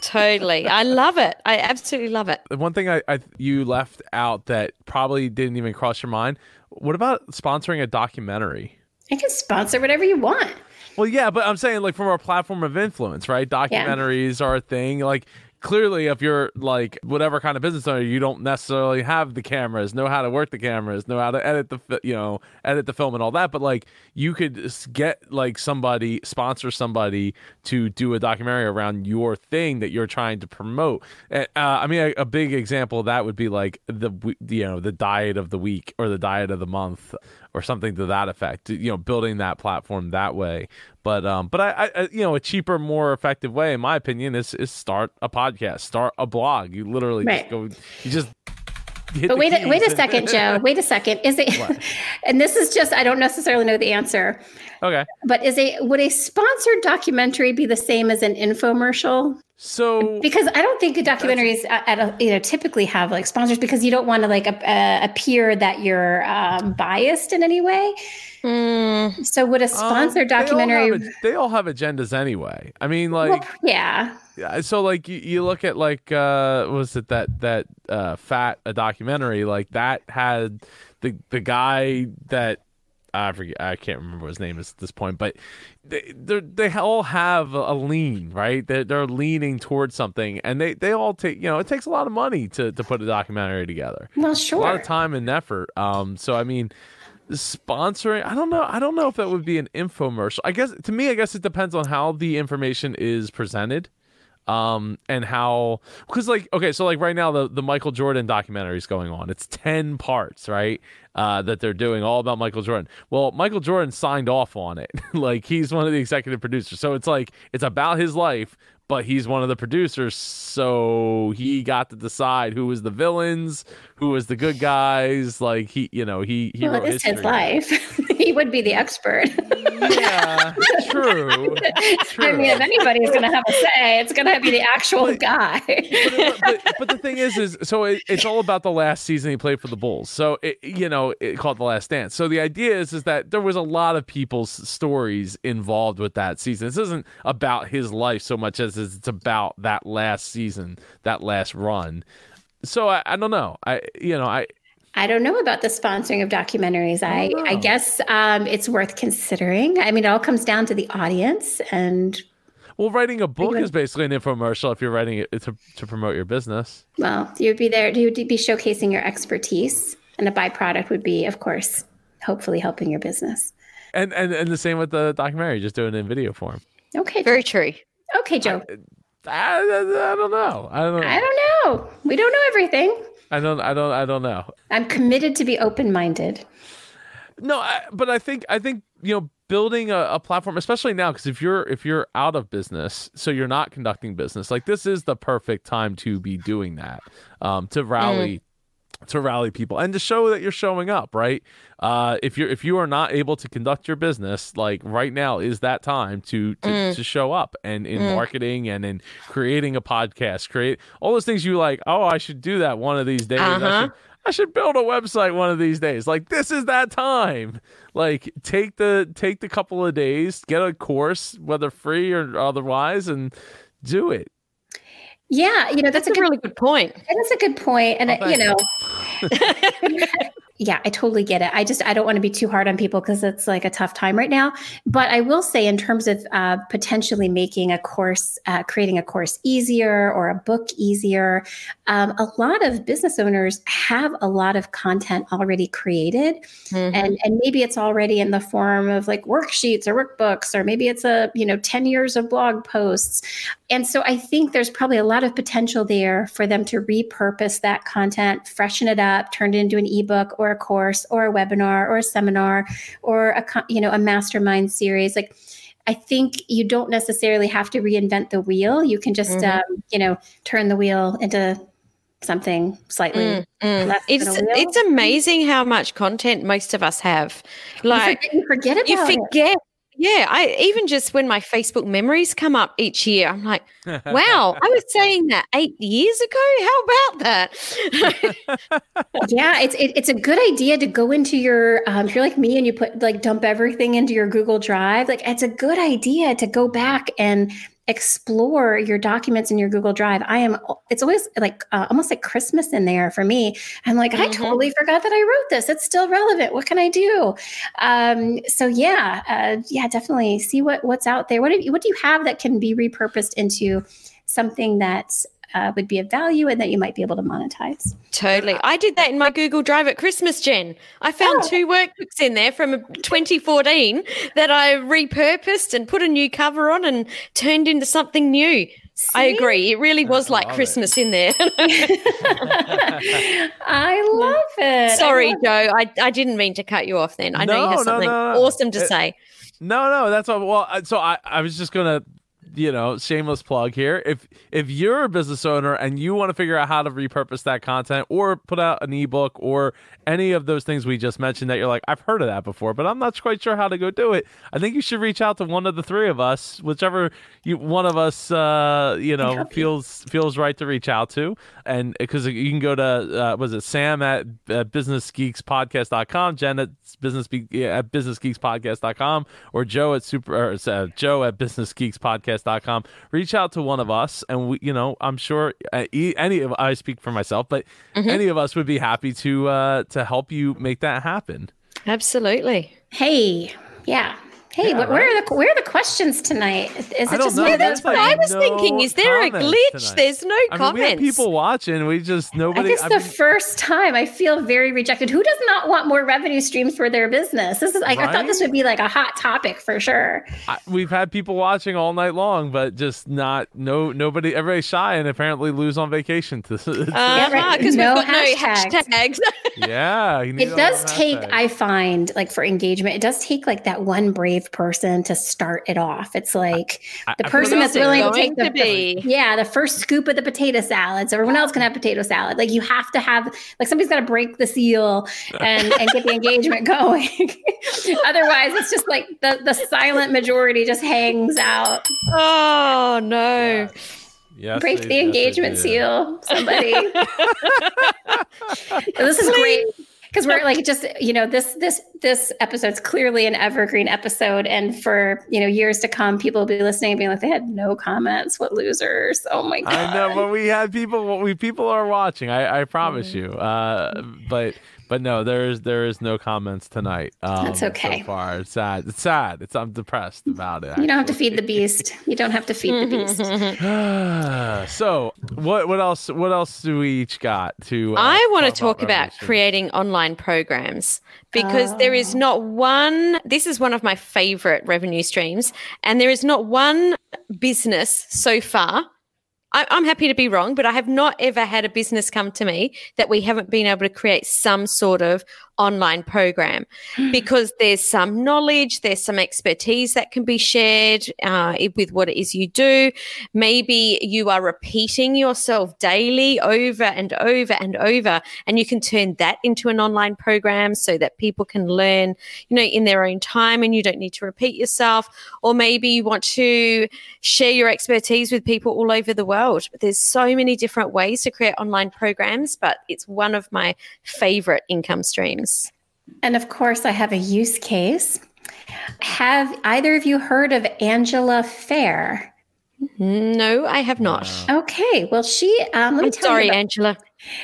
totally. I love it. I absolutely love it. One thing I, you left out that probably didn't even cross your mind. What about sponsoring a documentary? I can sponsor whatever you want. Well, yeah, but I'm saying like from our platform of influence, right? Documentaries yeah. are a thing. Like clearly if you're like whatever kind of business owner you don't necessarily have the cameras know how to work the cameras know how to edit the you know edit the film and all that but like you could get like somebody sponsor somebody to do a documentary around your thing that you're trying to promote. Uh, i mean a, a, big example of that would be like the you know the diet of the week or the diet of the month or something to that effect. You know, building that platform that way. But um, but I, I you know a cheaper, more effective way, in my opinion, is is start a podcast, start a blog. You literally right. just go, you just but wait, a, wait a second, Joe. Wait a second. Is it? and this is just I don't necessarily know the answer. Okay. But is a would a sponsored documentary be the same as an infomercial? So because I don't think documentaries at, at a, you know typically have like sponsors because you don't want to like uh, appear that you're um, biased in any way. Mm. So would a sponsored um, documentary? They all, a, they all, have agendas anyway. I mean, like well, yeah. So like you, you look at like uh was it that that uh fat a documentary like that had the the guy that I forget. I can't remember his name at this point, but they they all have a lean, right? They're, they're leaning towards something, and they, they all take you know it takes a lot of money to to put a documentary together. Well, sure, a lot of time and effort. Um, so I mean, sponsoring, I don't know. I don't know if that would be an infomercial. I guess to me, I guess it depends on how the information is presented um and how because like okay so like right now the the michael jordan documentary is going on it's 10 parts right uh that they're doing all about michael jordan well michael jordan signed off on it like he's one of the executive producers so it's like it's about his life but he's one of the producers, so he got to decide who was the villains, who was the good guys. Like he, you know, he he. Well, it's his life. would be the expert. yeah, true, true. I mean, if anybody's going to have a say, it's going to be the actual but, guy. but, but, but, the thing is, is so it, it's all about the last season he played for the Bulls. So it, you know, it called the Last Dance. So the idea is, is that there was a lot of people's stories involved with that season. This isn't about his life so much as it's about that last season, that last run. So I, I don't know. I you know I I don't know about the sponsoring of documentaries. I, I, I guess um, it's worth considering. I mean, it all comes down to the audience and. Well, writing a book is basically an infomercial if you're writing it to, to promote your business. Well, you'd be there, you'd be showcasing your expertise, and a byproduct would be, of course, hopefully helping your business. And and, and the same with the documentary, just doing it in video form. Okay. Very true. Okay, Joe. I, I, I, don't know. I don't know. I don't know. We don't know everything. I don't. I don't. I don't know. I'm committed to be open minded. No, I, but I think I think you know building a, a platform, especially now, because if you're if you're out of business, so you're not conducting business, like this is the perfect time to be doing that, um, to rally. Mm to rally people and to show that you're showing up right uh, if you're if you are not able to conduct your business like right now is that time to to, mm. to show up and in mm. marketing and in creating a podcast create all those things you like oh i should do that one of these days uh-huh. I, should, I should build a website one of these days like this is that time like take the take the couple of days get a course whether free or otherwise and do it yeah, you know that's, that's a, a good, really good point. That is a good point, and oh, you know, yeah, I totally get it. I just I don't want to be too hard on people because it's like a tough time right now. But I will say, in terms of uh, potentially making a course, uh, creating a course easier or a book easier, um, a lot of business owners have a lot of content already created, mm-hmm. and and maybe it's already in the form of like worksheets or workbooks, or maybe it's a you know ten years of blog posts. And so I think there's probably a lot of potential there for them to repurpose that content, freshen it up, turn it into an ebook or a course or a webinar or a seminar or a you know a mastermind series like I think you don't necessarily have to reinvent the wheel. You can just, mm-hmm. um, you know, turn the wheel into something slightly mm, mm. it's it's amazing how much content most of us have like you forget, you forget you forget it. Yeah, I even just when my Facebook memories come up each year, I'm like, wow, I was saying that eight years ago. How about that? yeah, it's it, it's a good idea to go into your um, if you're like me and you put like dump everything into your Google Drive. Like it's a good idea to go back and explore your documents in your Google Drive. I am, it's always like uh, almost like Christmas in there for me. I'm like, mm-hmm. I totally forgot that I wrote this. It's still relevant. What can I do? Um, so yeah, uh, yeah, definitely see what what's out there. What do you, what do you have that can be repurposed into something that's uh, would be of value and that you might be able to monetize. Totally. I did that in my Google Drive at Christmas, Jen. I found oh. two workbooks in there from 2014 that I repurposed and put a new cover on and turned into something new. See? I agree. It really was I like Christmas it. in there. I love it. Sorry, love Joe. It. I, I didn't mean to cut you off then. I no, know you have something no, no, awesome to it, say. No, no, that's what. Well, so I, I was just gonna you know, shameless plug here. If if you're a business owner and you want to figure out how to repurpose that content or put out an ebook or any of those things we just mentioned that you're like, I've heard of that before, but I'm not quite sure how to go do it. I think you should reach out to one of the three of us, whichever you one of us uh, you know feels feels right to reach out to, and because you can go to uh, was it Sam at uh, businessgeekspodcast.com, Jen at business at businessgeekspodcast.com, or Joe at super or, uh, Joe at businessgeekspodcast.com. Reach out to one of us, and we you know I'm sure uh, any of I speak for myself, but mm-hmm. any of us would be happy to uh, to help you make that happen. Absolutely. Hey, yeah, Hey, yeah, where right? are the where are the questions tonight? Is it just know. me? That's what I was no thinking. Is there a glitch? Tonight. There's no I comments. Mean, we have people watching. We just nobody. I guess I the mean, first time I feel very rejected. Who does not want more revenue streams for their business? This is like right? I thought this would be like a hot topic for sure. I, we've had people watching all night long, but just not no nobody. Everybody's shy and apparently lose on vacation. To, uh, yeah, right. Because no we've got hashtags. no hashtags. yeah, it does take. I find like for engagement, it does take like that one brave person to start it off. It's like I, the person that's willing to take the, the, yeah the first scoop of the potato salad, so everyone else can have potato salad. Like you have to have like somebody's got to break the seal and and get the engagement going. Otherwise, it's just like the the silent majority just hangs out. Oh no. Yeah. Yes, break the engagement seal somebody this is great because we're like just you know this this this episode's clearly an evergreen episode. And for you know years to come people will be listening and being like they had no comments. What losers. Oh my god i know but we had people we people are watching. I i promise mm. you. Uh but but no, there is there is no comments tonight. Um, That's okay. So far, it's sad. It's sad. It's I'm depressed about it. Actually. You don't have to feed the beast. You don't have to feed the beast. so what what else what else do we each got to? Uh, I want to talk about, about creating online programs because oh. there is oh. not one. This is one of my favorite revenue streams, and there is not one business so far I, I'm happy to be wrong, but I have not ever had a business come to me that we haven't been able to create some sort of online program because there's some knowledge, there's some expertise that can be shared uh, with what it is you do. Maybe you are repeating yourself daily over and over and over, and you can turn that into an online program so that people can learn, you know, in their own time and you don't need to repeat yourself. Or maybe you want to share your expertise with people all over the world. There's so many different ways to create online programs, but it's one of my favorite income streams. And of course, I have a use case. Have either of you heard of Angela Fehr? No, I have not. Okay, well, she. Um, let me I'm tell sorry, you about, Angela.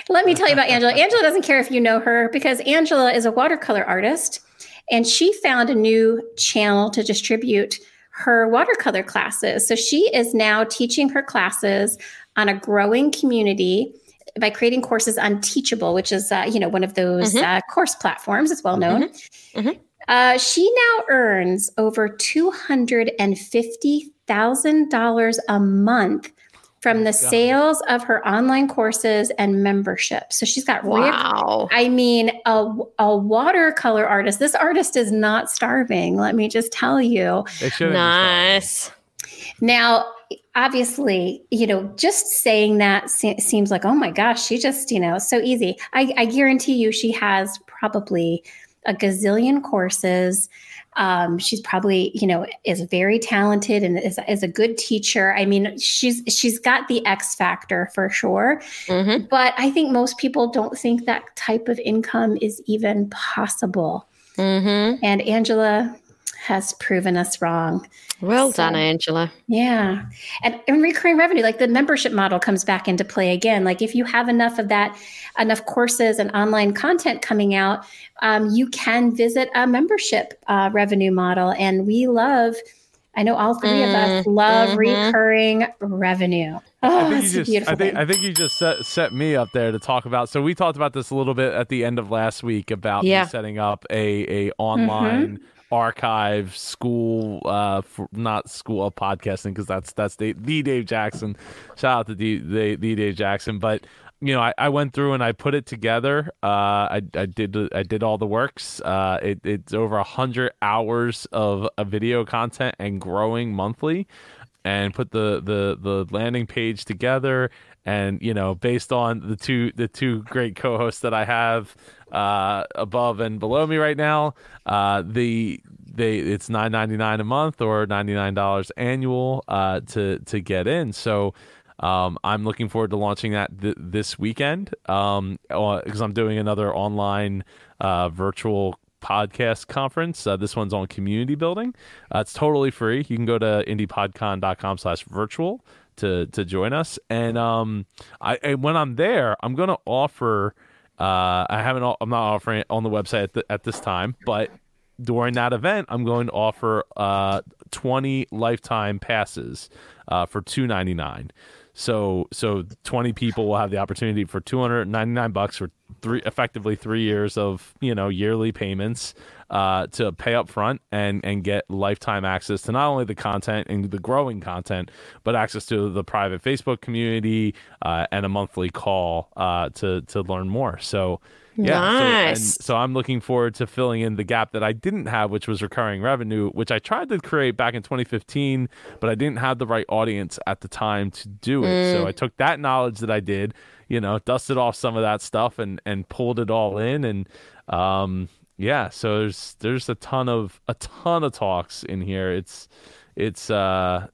Let me tell you about Angela. Angela doesn't care if you know her because Angela is a watercolor artist, and she found a new channel to distribute her watercolor classes. So she is now teaching her classes on a growing community by creating courses on Teachable, which is uh, you know one of those mm-hmm. uh, course platforms. It's well known. Mm-hmm. Mm-hmm. Uh, she now earns over two hundred and fifty thousand dollars a month from the sales of her online courses and membership. So she's got wow. I mean, a, a watercolor artist. This artist is not starving. Let me just tell you. Nice. Now, obviously, you know, just saying that se- seems like, oh my gosh, she just, you know, so easy. I, I guarantee you she has probably a gazillion courses. Um, she's probably, you know, is very talented and is, is a good teacher. I mean, she's she's got the X factor for sure. Mm-hmm. But I think most people don't think that type of income is even possible. Mm-hmm. And Angela has proven us wrong. Well so, done, Angela. Yeah. And, and recurring revenue, like the membership model comes back into play again. Like if you have enough of that, enough courses and online content coming out, um, you can visit a membership uh, revenue model. And we love, I know all 3 mm, of us mm-hmm. love mm-hmm. recurring revenue. Oh, I think you just, I think, I think you just set, set me up there to talk about. So we talked about this a little bit at the end of last week about yeah. setting up a a online mm-hmm archive school uh for, not school of podcasting because that's that's the, the dave jackson. Shout out to the, the, the dave jackson. But you know I, I went through and i put it together. Uh i, I did i did all the works. Uh it, it's over a hundred hours of, of video content and growing monthly and put the the the landing page together. And you know based on the two the two great co-hosts that I have uh, above and below me right now uh, the they it's nine ninety nine a month or ninety nine dollars annual uh, to to get in so um, I'm looking forward to launching that th- this weekend because um, uh, I'm doing another online uh, virtual podcast conference. Uh, this one's on community building. Uh, it's totally free. You can go to indiepodcon.com slash virtual to to join us. And um, I and when I'm there, I'm going to offer. Uh, I haven't. I'm not offering it on the website at, the, at this time, but during that event, I'm going to offer uh 20 lifetime passes uh, for 2.99. So so 20 people will have the opportunity for 299 bucks for three effectively 3 years of, you know, yearly payments uh, to pay up front and and get lifetime access to not only the content and the growing content, but access to the private Facebook community uh, and a monthly call uh, to to learn more. So yeah, nice. so, so I'm looking forward to filling in the gap that I didn't have, which was recurring revenue, which I tried to create back in 2015, but I didn't have the right audience at the time to do it. Mm. So I took that knowledge that I did, you know, dusted off some of that stuff and and pulled it all in, and um, yeah. So there's there's a ton of a ton of talks in here. It's it's uh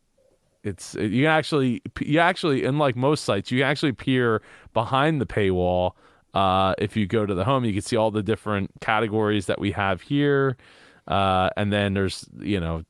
it's you actually you actually unlike most sites you actually peer behind the paywall uh, if you go to the home, you can see all the different categories that we have here. Uh, and then there's, you know,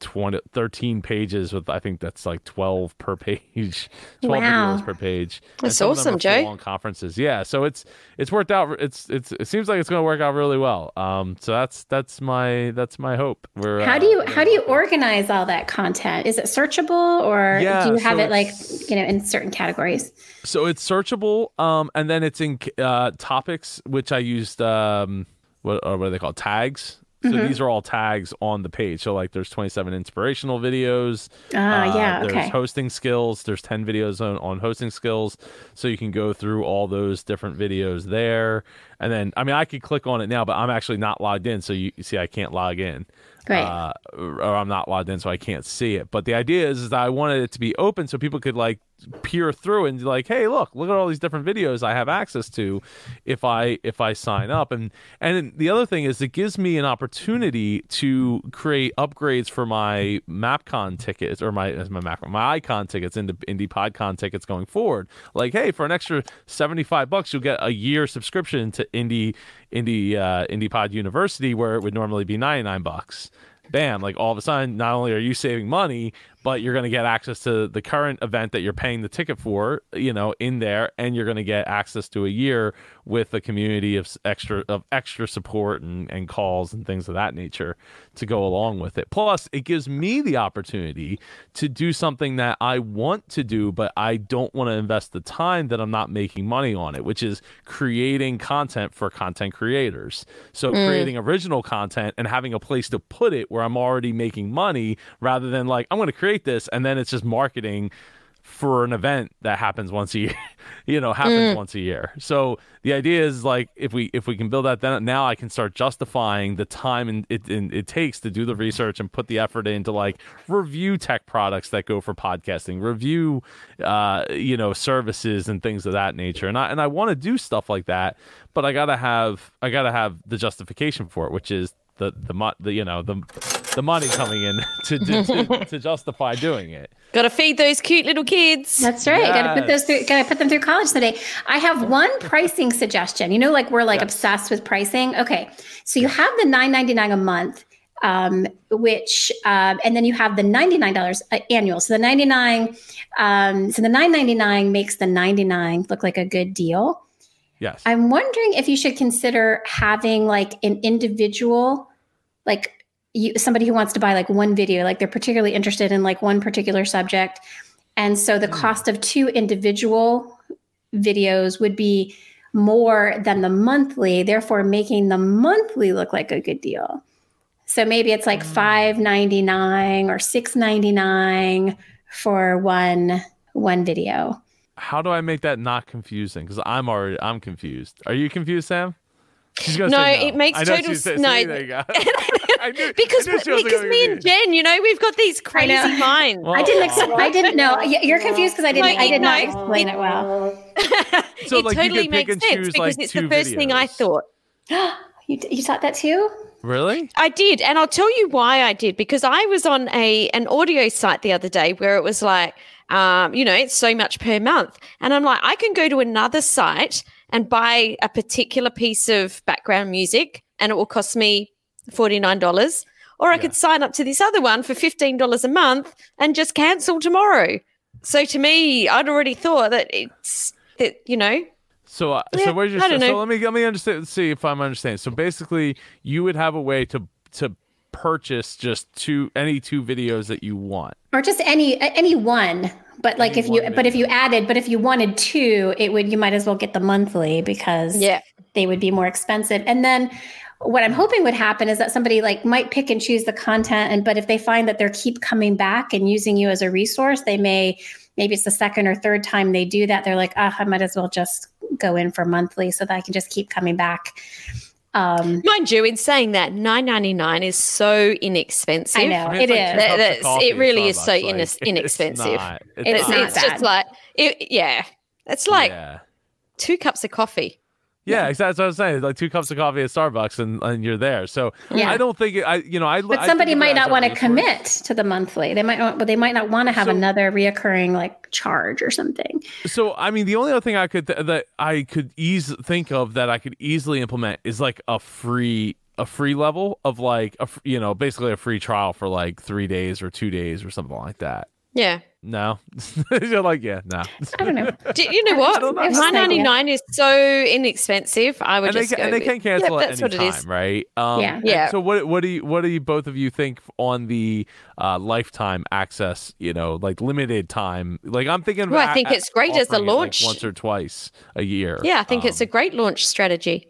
20, 13 pages with I think that's like 12 per page 12 wow. videos per page. That's awesome Joe. long conferences. Yeah so it's it's worked out it's it's it seems like it's going to work out really well. Um so that's that's my that's my hope. We're how uh, do you how do you organize all that content? Is it searchable or yeah, do you have so it like you know in certain categories? So it's searchable um and then it's in uh topics which I used um what, what are they called? Tags so mm-hmm. these are all tags on the page. So like there's 27 inspirational videos. Ah, uh, yeah. There's okay. hosting skills. There's 10 videos on, on hosting skills. So you can go through all those different videos there. And then, I mean, I could click on it now, but I'm actually not logged in. So you, you see, I can't log in. Right. Uh, or I'm not logged in, so I can't see it. But the idea is, is that I wanted it to be open so people could like peer through and like, hey, look, look at all these different videos I have access to if I if I sign up. And and the other thing is it gives me an opportunity to create upgrades for my MapCon tickets or my my my Icon tickets into Indie PodCon tickets going forward. Like, hey, for an extra 75 bucks, you'll get a year subscription to Indie Indie uh, Indie Pod University where it would normally be 99 bucks bam, like all of a sudden, not only are you saving money, but you're going to get access to the current event that you're paying the ticket for, you know, in there, and you're going to get access to a year with a community of extra of extra support and, and calls and things of that nature to go along with it. Plus, it gives me the opportunity to do something that I want to do, but I don't want to invest the time that I'm not making money on it, which is creating content for content creators. So mm. creating original content and having a place to put it where I'm already making money rather than like I'm going to create this and then it's just marketing for an event that happens once a year you know happens mm. once a year so the idea is like if we if we can build that then now i can start justifying the time and it, and it takes to do the research and put the effort into like review tech products that go for podcasting review uh you know services and things of that nature and i and i want to do stuff like that but i gotta have i gotta have the justification for it which is the the, the you know the the money coming in to to, to, to justify doing it. Got to feed those cute little kids. That's right. Yes. Got to put those through. Got to put them through college today. I have one pricing suggestion. You know, like we're like yes. obsessed with pricing. Okay, so you have the nine ninety nine a month, um, which um, and then you have the ninety nine dollars uh, annual. So the ninety nine, um, so the nine ninety nine makes the ninety nine look like a good deal. Yes. I'm wondering if you should consider having like an individual, like you, somebody who wants to buy like one video, like they're particularly interested in like one particular subject. And so the mm. cost of two individual videos would be more than the monthly, therefore making the monthly look like a good deal. So maybe it's like mm. five ninety nine or six ninety nine for one one video how do I make that not confusing? Because I'm already I'm confused. Are you confused, Sam? No, no, it makes total sense. no. there you go. because because me and Jen, you know, we've got these crazy minds. Well, I didn't. Ex- I didn't know. You're confused because I didn't. Like, I did not explain it well. so, it like, totally makes sense choose, because like, it's the first videos. thing I thought. you you thought that too? Really? I did, and I'll tell you why I did because I was on a an audio site the other day where it was like, um, you know, it's so much per month, and I'm like, I can go to another site and buy a particular piece of background music, and it will cost me forty nine dollars, or I yeah. could sign up to this other one for fifteen dollars a month and just cancel tomorrow. So to me, I'd already thought that it's that you know so, uh, yeah, so where's your? So, so let me let me understand. See if I'm understanding. So basically, you would have a way to to purchase just two any two videos that you want, or just any any one. But like if you but if you added but if you wanted two, it would you might as well get the monthly because yeah they would be more expensive. And then what I'm hoping would happen is that somebody like might pick and choose the content and but if they find that they're keep coming back and using you as a resource, they may maybe it's the second or third time they do that. They're like, oh, I might as well just go in for monthly so that I can just keep coming back. Um, Mind you, in saying that, nine ninety nine is so inexpensive. I know I mean, it is. Like it really is so like, inexpensive. It's, not, it's, it's, not it's just like it, yeah, it's like yeah. two cups of coffee. Yeah, yeah, exactly. That's what I was saying. Like two cups of coffee at Starbucks, and, and you're there. So yeah. I don't think it, I, you know, I. But somebody might not want to commit to the monthly. They might not. But they might not want to have so, another reoccurring like charge or something. So I mean, the only other thing I could th- that I could ease think of that I could easily implement is like a free a free level of like a you know basically a free trial for like three days or two days or something like that. Yeah. No, you're like, yeah, no. I don't know. Do, you know what? One ninety nine is so inexpensive. I would and just they, go and they can cancel yeah, at any time, right? Um, yeah, yeah. So what? What do you? What do you? Both of you think on the uh, lifetime access? You know, like limited time. Like I'm thinking. Well, I think a- it's great as a launch, like once or twice a year. Yeah, I think um, it's a um, great launch strategy.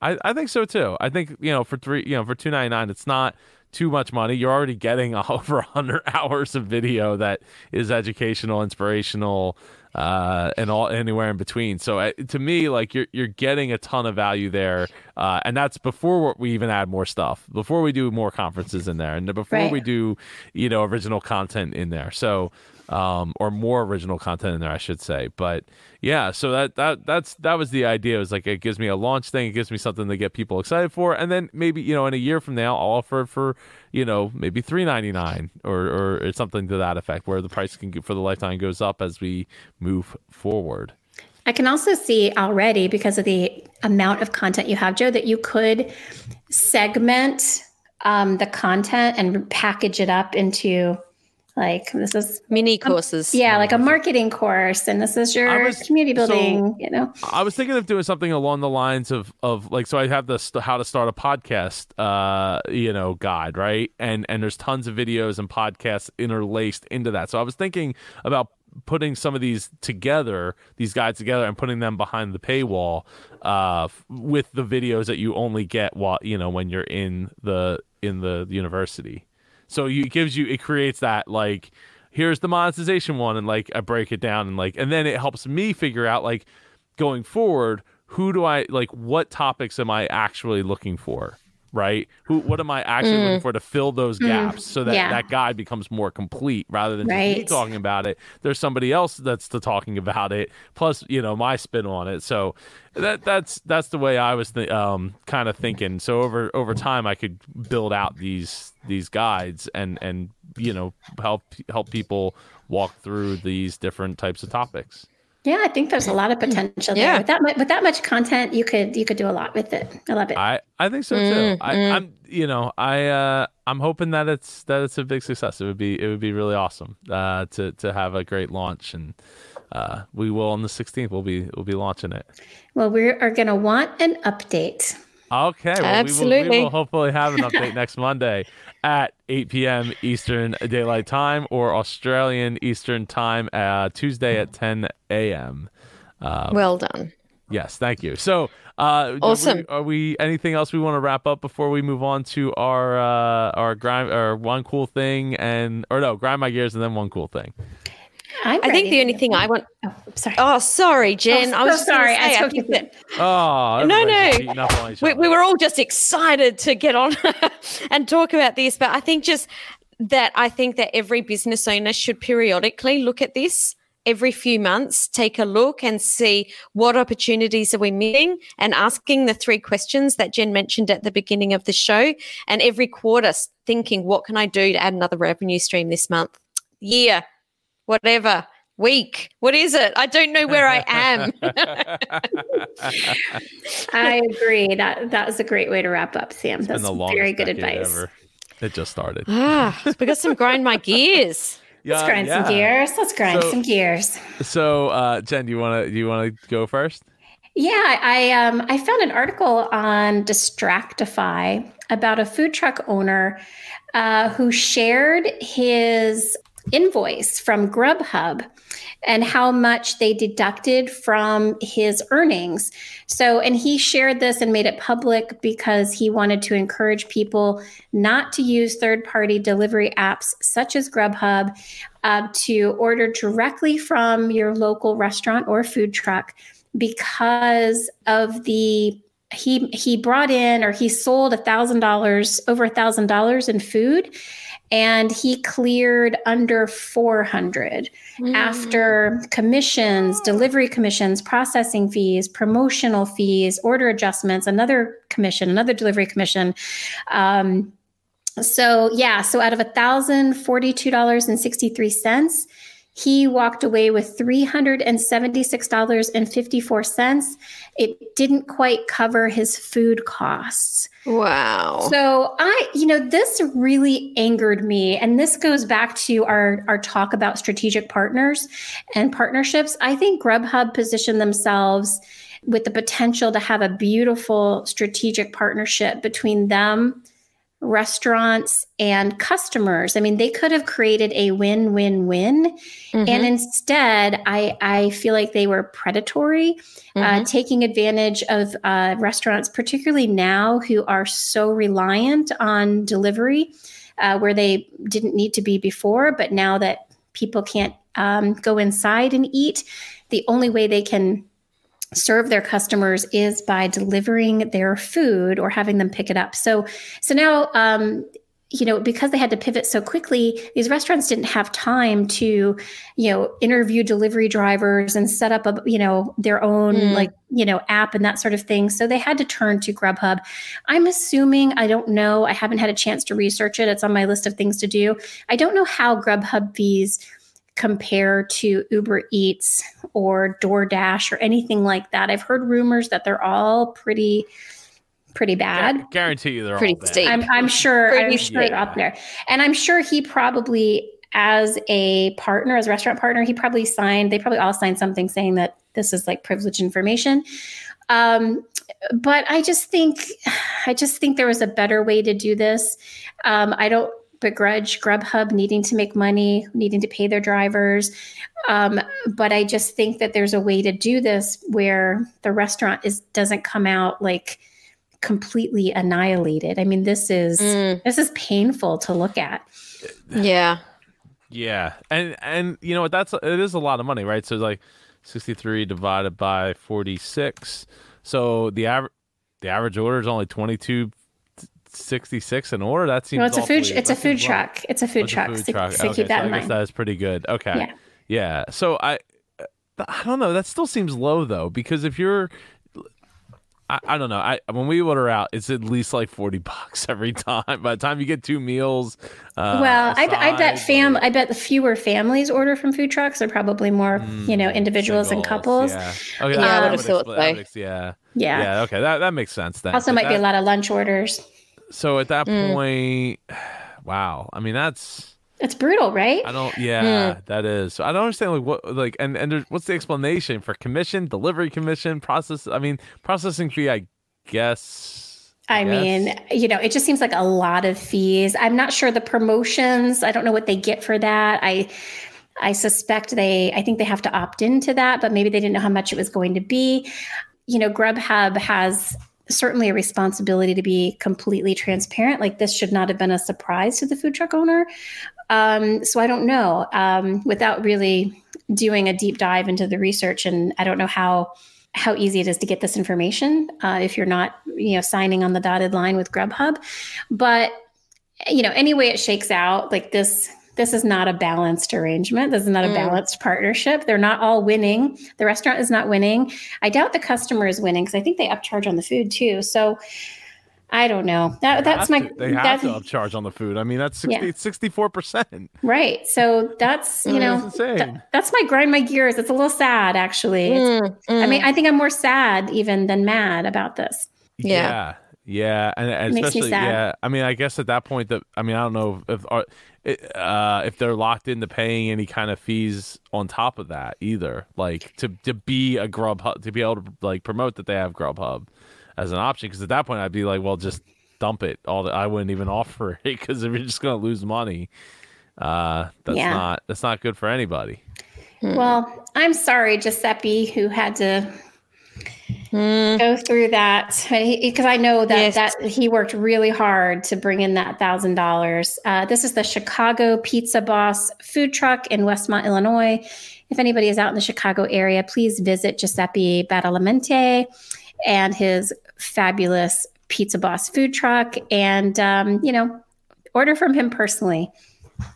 I, I think so too. I think you know for three, you know, for two ninety nine, it's not too much money. You're already getting over 100 hours of video that is educational, inspirational, uh, and all anywhere in between. So uh, to me, like you're you're getting a ton of value there, uh, and that's before we even add more stuff, before we do more conferences in there, and before right. we do, you know, original content in there. So um, or more original content in there, I should say. But yeah, so that that that's that was the idea. It was like it gives me a launch thing, it gives me something to get people excited for, and then maybe you know in a year from now, I'll offer it for you know maybe three ninety nine or or something to that effect, where the price can for the lifetime goes up as we move forward. I can also see already because of the amount of content you have, Joe, that you could segment um, the content and package it up into like this is mini courses. yeah like a marketing course and this is your was, community building so you know? I was thinking of doing something along the lines of of like so i have this how to start a podcast uh you know guide right? And and there's tons of videos and podcasts interlaced into that. So i was thinking about putting some of these together, these guides together, and putting them behind the paywall uh, with the videos that you only get while you know when you're in the in the university. So it gives you, it creates that like, here's the monetization one, and like I break it down and like, and then it helps me figure out like going forward, who do I like, what topics am I actually looking for? Right? Who what am I actually mm. looking for to fill those mm. gaps so that yeah. that guide becomes more complete rather than right. just me talking about it. There's somebody else that's the talking about it plus, you know, my spin on it. So that that's that's the way I was th- um, kind of thinking. So over over time I could build out these these guides and and you know help help people walk through these different types of topics. Yeah, I think there's a lot of potential yeah. there. With that much, with that much content, you could you could do a lot with it. I love it. I, I think so too. Mm, I, am mm. you know I uh, I'm hoping that it's that it's a big success. It would be it would be really awesome uh, to to have a great launch and uh, we will on the 16th. We'll be we'll be launching it. Well, we are going to want an update. Okay, well, absolutely. We will, we will hopefully have an update next Monday at 8 p.m. Eastern Daylight Time or Australian Eastern Time, uh, Tuesday at 10 a.m. Um, well done. Yes, thank you. So, uh, awesome. Are we, are we, anything else we want to wrap up before we move on to our uh, our grind or one cool thing and or no grind my gears and then one cool thing? I'm i think the only thing I want. Oh, sorry. Oh, sorry, oh, Jen. Oh, I was so sorry. Say, I, I that, oh, no, no. We, we were all just excited to get on and talk about this, but I think just that I think that every business owner should periodically look at this every few months, take a look and see what opportunities are we missing and asking the three questions that Jen mentioned at the beginning of the show. And every quarter, thinking, what can I do to add another revenue stream this month, year, whatever? week. What is it? I don't know where I am. I agree. That that was a great way to wrap up, Sam. That's very good advice. Ever. It just started. Ah, we got some grind my gears. Yeah, Let's grind yeah. some gears. Let's grind so, some gears. So, uh, Jen, do you want to do you want to go first? Yeah, I um, I found an article on Distractify about a food truck owner uh, who shared his invoice from Grubhub and how much they deducted from his earnings. So, and he shared this and made it public because he wanted to encourage people not to use third party delivery apps such as Grubhub uh, to order directly from your local restaurant or food truck because of the he he brought in or he sold a thousand dollars over a thousand dollars in food and he cleared under 400 mm. after commissions, delivery commissions, processing fees, promotional fees, order adjustments, another commission, another delivery commission. Um, so yeah, so out of $1,042.63, he walked away with $376.54. It didn't quite cover his food costs. Wow. So I, you know, this really angered me. And this goes back to our, our talk about strategic partners and partnerships. I think Grubhub positioned themselves with the potential to have a beautiful strategic partnership between them restaurants and customers. I mean, they could have created a win win win. Mm-hmm. And instead, I, I feel like they were predatory, uh, mm-hmm. uh, taking advantage of uh, restaurants, particularly now who are so reliant on delivery, uh, where they didn't need to be before. But now that people can't um, go inside and eat, the only way they can serve their customers is by delivering their food or having them pick it up. So, so now, um, you know, because they had to pivot so quickly, these restaurants didn't have time to, you know, interview delivery drivers and set up a, you know, their own mm. like, you know, app and that sort of thing. So they had to turn to Grubhub. I'm assuming, I don't know, I haven't had a chance to research it. It's on my list of things to do. I don't know how Grubhub fees compare to Uber Eats or DoorDash or anything like that. I've heard rumors that they're all pretty pretty bad. guarantee you they're pretty all steep. I'm, I'm sure pretty I'm sure yeah. up there. And I'm sure he probably as a partner, as a restaurant partner, he probably signed, they probably all signed something saying that this is like privileged information. Um, but I just think, I just think there was a better way to do this. Um, I don't begrudge Grubhub needing to make money, needing to pay their drivers. Um, but I just think that there's a way to do this where the restaurant is doesn't come out like completely annihilated. I mean, this is mm. this is painful to look at. Yeah. Yeah. And and you know what that's it is a lot of money, right? So it's like 63 divided by 46. So the average the average order is only 22 66 an order. That seems. No, it's a food. It's a food truck. It's a food it's truck. A food so, truck. So okay, keep that so in mind. That is pretty good. Okay. Yeah. Yeah. So I, I don't know. That still seems low though, because if you're, I, I don't know. I when we order out, it's at least like forty bucks every time. By the time you get two meals. Uh, well, I, I bet fam. I bet the fewer families order from food trucks are probably more, mm, you know, individuals singles, and couples. Yeah. Okay, yeah, I would have thought so. Yeah. Yeah. Yeah. Okay. That that makes sense then. Also, but might that, be a lot of lunch orders. So at that mm. point, wow. I mean, that's it's brutal, right? I don't. Yeah, mm. that is. So I don't understand like what like and and what's the explanation for commission, delivery commission, process? I mean, processing fee. I guess. I mean, you know, it just seems like a lot of fees. I'm not sure the promotions. I don't know what they get for that. I I suspect they I think they have to opt into that, but maybe they didn't know how much it was going to be. You know, Grubhub has certainly a responsibility to be completely transparent. Like this should not have been a surprise to the food truck owner. Um, so I don't know. Um, without really doing a deep dive into the research, and I don't know how how easy it is to get this information uh, if you're not you know signing on the dotted line with Grubhub, but you know any way it shakes out, like this this is not a balanced arrangement. This is not a mm. balanced partnership. They're not all winning. The restaurant is not winning. I doubt the customer is winning because I think they upcharge on the food too. So I don't know. That that's my. To, they have to upcharge on the food. I mean, that's 64 percent. Right. So that's you know th- that's my grind my gears. It's a little sad actually. Mm, mm. I mean, I think I'm more sad even than mad about this. Yeah. yeah. Yeah, and, and especially yeah. I mean, I guess at that point, that I mean, I don't know if uh, if they're locked into paying any kind of fees on top of that either. Like to to be a Grubhub to be able to like promote that they have Grubhub as an option because at that point I'd be like, well, just dump it. All that I wouldn't even offer it because if you're just gonna lose money, uh, that's yeah. not that's not good for anybody. Hmm. Well, I'm sorry, Giuseppe, who had to mm. go through that because I know that yes. that he worked really hard to bring in that thousand uh, dollars. This is the Chicago Pizza Boss food truck in Westmont, Illinois. If anybody is out in the Chicago area, please visit Giuseppe Badalamenti and his fabulous Pizza Boss food truck and, um, you know, order from him personally.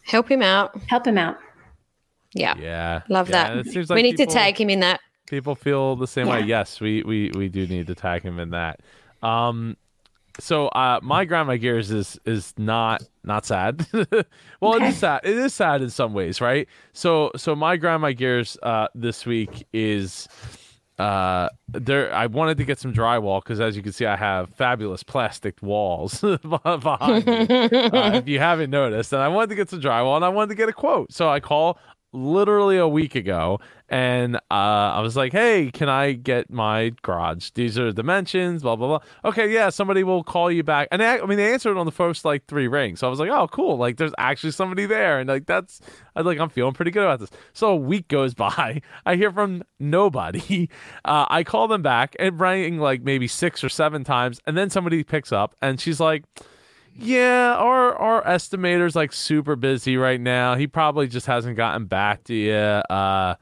Help him out. Help him out. Yeah. Yeah. Love yeah, that. Like we need people, to tag him in that. People feel the same yeah. way. Yes, we, we, we do need to tag him in that. Um, so uh, my grandma gears is is not not sad. well, okay. it is sad. It is sad in some ways, right? So so my grandma gears uh, this week is uh there i wanted to get some drywall because as you can see i have fabulous plastic walls behind me uh, if you haven't noticed and i wanted to get some drywall and i wanted to get a quote so i call literally a week ago and uh, I was like, "Hey, can I get my garage? These are dimensions, blah blah blah." Okay, yeah, somebody will call you back, and they, I mean, they answered on the first like three rings, so I was like, "Oh, cool! Like, there's actually somebody there," and like that's, I like, I'm feeling pretty good about this. So a week goes by, I hear from nobody. Uh, I call them back and ring like maybe six or seven times, and then somebody picks up, and she's like yeah, our our estimator's like super busy right now. He probably just hasn't gotten back to you. Uh,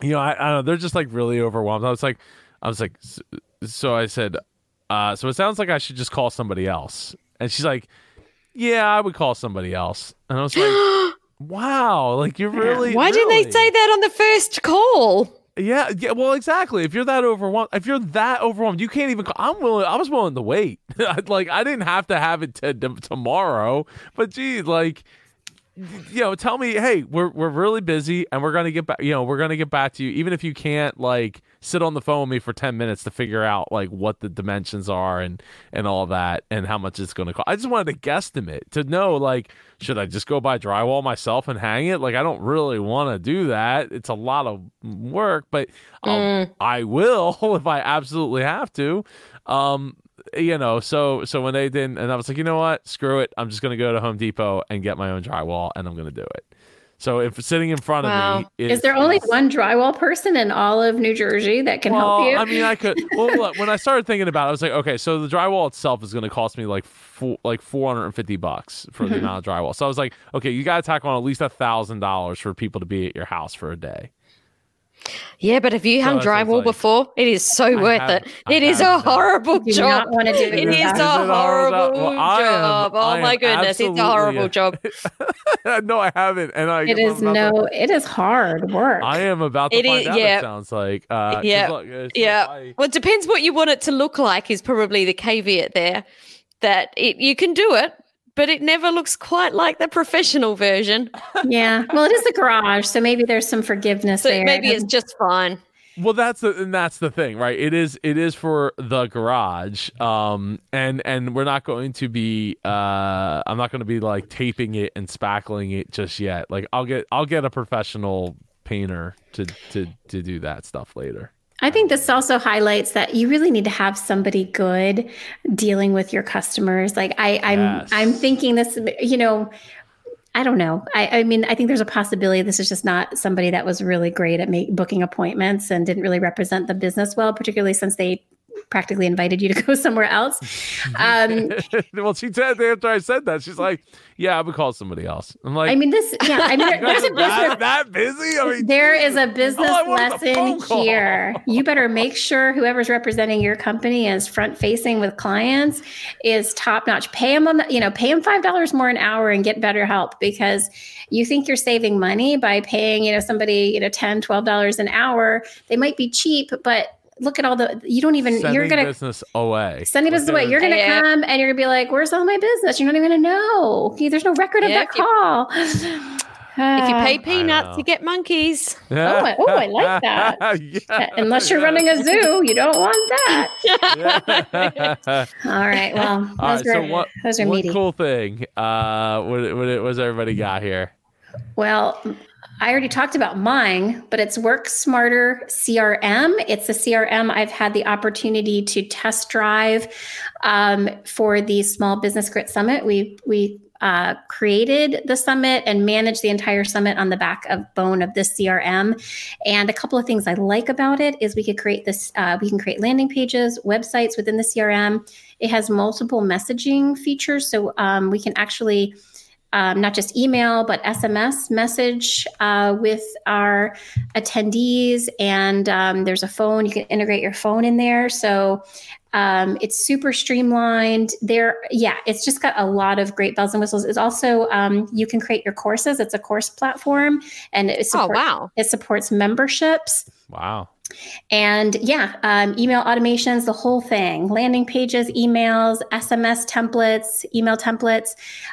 you know, I, I don't know. They're just like really overwhelmed. I was like, I was like, so, I said, uh, so it sounds like I should just call somebody else. And she's like, yeah, I would call somebody else. And I was like, wow, like you're really. Why really... didn't they say that on the first call? Yeah, yeah. Well, exactly. If you're that overwhelmed, if you're that overwhelmed, you can't even. I'm willing. I was willing to wait. like I didn't have to have it t- tomorrow. But geez, like you know, tell me, hey, we're we're really busy and we're gonna get back. You know, we're gonna get back to you, even if you can't like sit on the phone with me for ten minutes to figure out like what the dimensions are and and all that and how much it's gonna cost. I just wanted to guesstimate to know like, should I just go buy drywall myself and hang it? Like, I don't really want to do that. It's a lot of work, but mm. I will if I absolutely have to. Um, you know, so so when they didn't, and I was like, you know what, screw it, I'm just gonna go to Home Depot and get my own drywall, and I'm gonna do it. So if sitting in front wow. of me, is, is there only one drywall person in all of New Jersey that can well, help you? I mean, I could. Well, when I started thinking about it, I was like, okay, so the drywall itself is going to cost me like four, like 450 bucks for mm-hmm. the amount of drywall. So I was like, okay, you got to tack on at least a thousand dollars for people to be at your house for a day. Yeah, but if you hung so drywall like, before, it is so I worth have, it. I it is a horrible do job. want to do it. It is a horrible well, job. Am, oh my goodness, it's a horrible job. no, I haven't, and I. It is no. To, it is hard work. I am about to it find is, out. Yeah. It sounds like. Uh, yeah, look, yeah. I, well, it depends what you want it to look like. Is probably the caveat there. That it, you can do it, but it never looks quite like the professional version. yeah. Well, it is a garage, so maybe there's some forgiveness so there. Maybe it's just fine. Well, that's the and that's the thing, right? It is it is for the garage, um, and and we're not going to be. Uh, I'm not going to be like taping it and spackling it just yet. Like I'll get I'll get a professional painter to to to do that stuff later. I think this also highlights that you really need to have somebody good dealing with your customers. Like I, I'm, yes. I'm thinking this, you know, I don't know. I, I, mean, I think there's a possibility this is just not somebody that was really great at make, booking appointments and didn't really represent the business well, particularly since they practically invited you to go somewhere else. Um, well, she said after I said that, she's like, "Yeah, I would call somebody else." I'm like, I mean, this, yeah, I mean, there's a business that busy. I mean, there is a business lesson here. You better make sure whoever's representing your company is front facing with clients, is top notch. Pay them on the, you know, pay them five dollars more an hour and get better help because you think you're saving money by paying, you know, somebody, you know, 10 $12 an hour. They might be cheap, but look at all the you don't even sending you're gonna send business away. Sending business away. You're gonna yeah. come and you're gonna be like where's all my business? You're not even gonna know. There's no record of that call. If you pay peanuts you get monkeys. Oh, I, oh i like that. Yeah, unless you're running a zoo you don't want that. All right well those all right, were, so what, those are what meaty. cool thing uh what, what, what has everybody got here? Well I already talked about mine, but it's Work Smarter CRM. It's a CRM I've had the opportunity to test drive um, for the Small Business Grit Summit. We we uh, created the summit and managed the entire summit on the back of bone of this CRM. And a couple of things I like about it is we could create this. Uh, we can create landing pages, websites within the CRM. It has multiple messaging features, so um, we can actually um, not just email, but SMS message uh, with our attendees. And um, there's a phone, you can integrate your phone in there. So um, it's super streamlined. There, yeah, it's just got a lot of great bells and whistles. It's also, um, you can create your courses. It's a course platform and it supports, oh, wow. it supports memberships. Wow. And yeah, um, email automations, the whole thing landing pages, emails, SMS templates, email templates.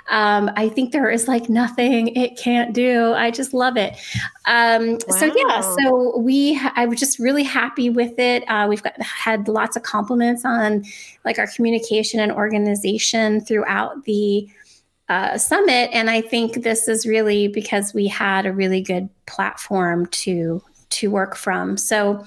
Um, I think there is like nothing it can't do. I just love it. Um, wow. So yeah, so we, I was just really happy with it. Uh, we've got had lots of compliments on like our communication and organization throughout the uh, summit. And I think this is really because we had a really good platform to to work from. So,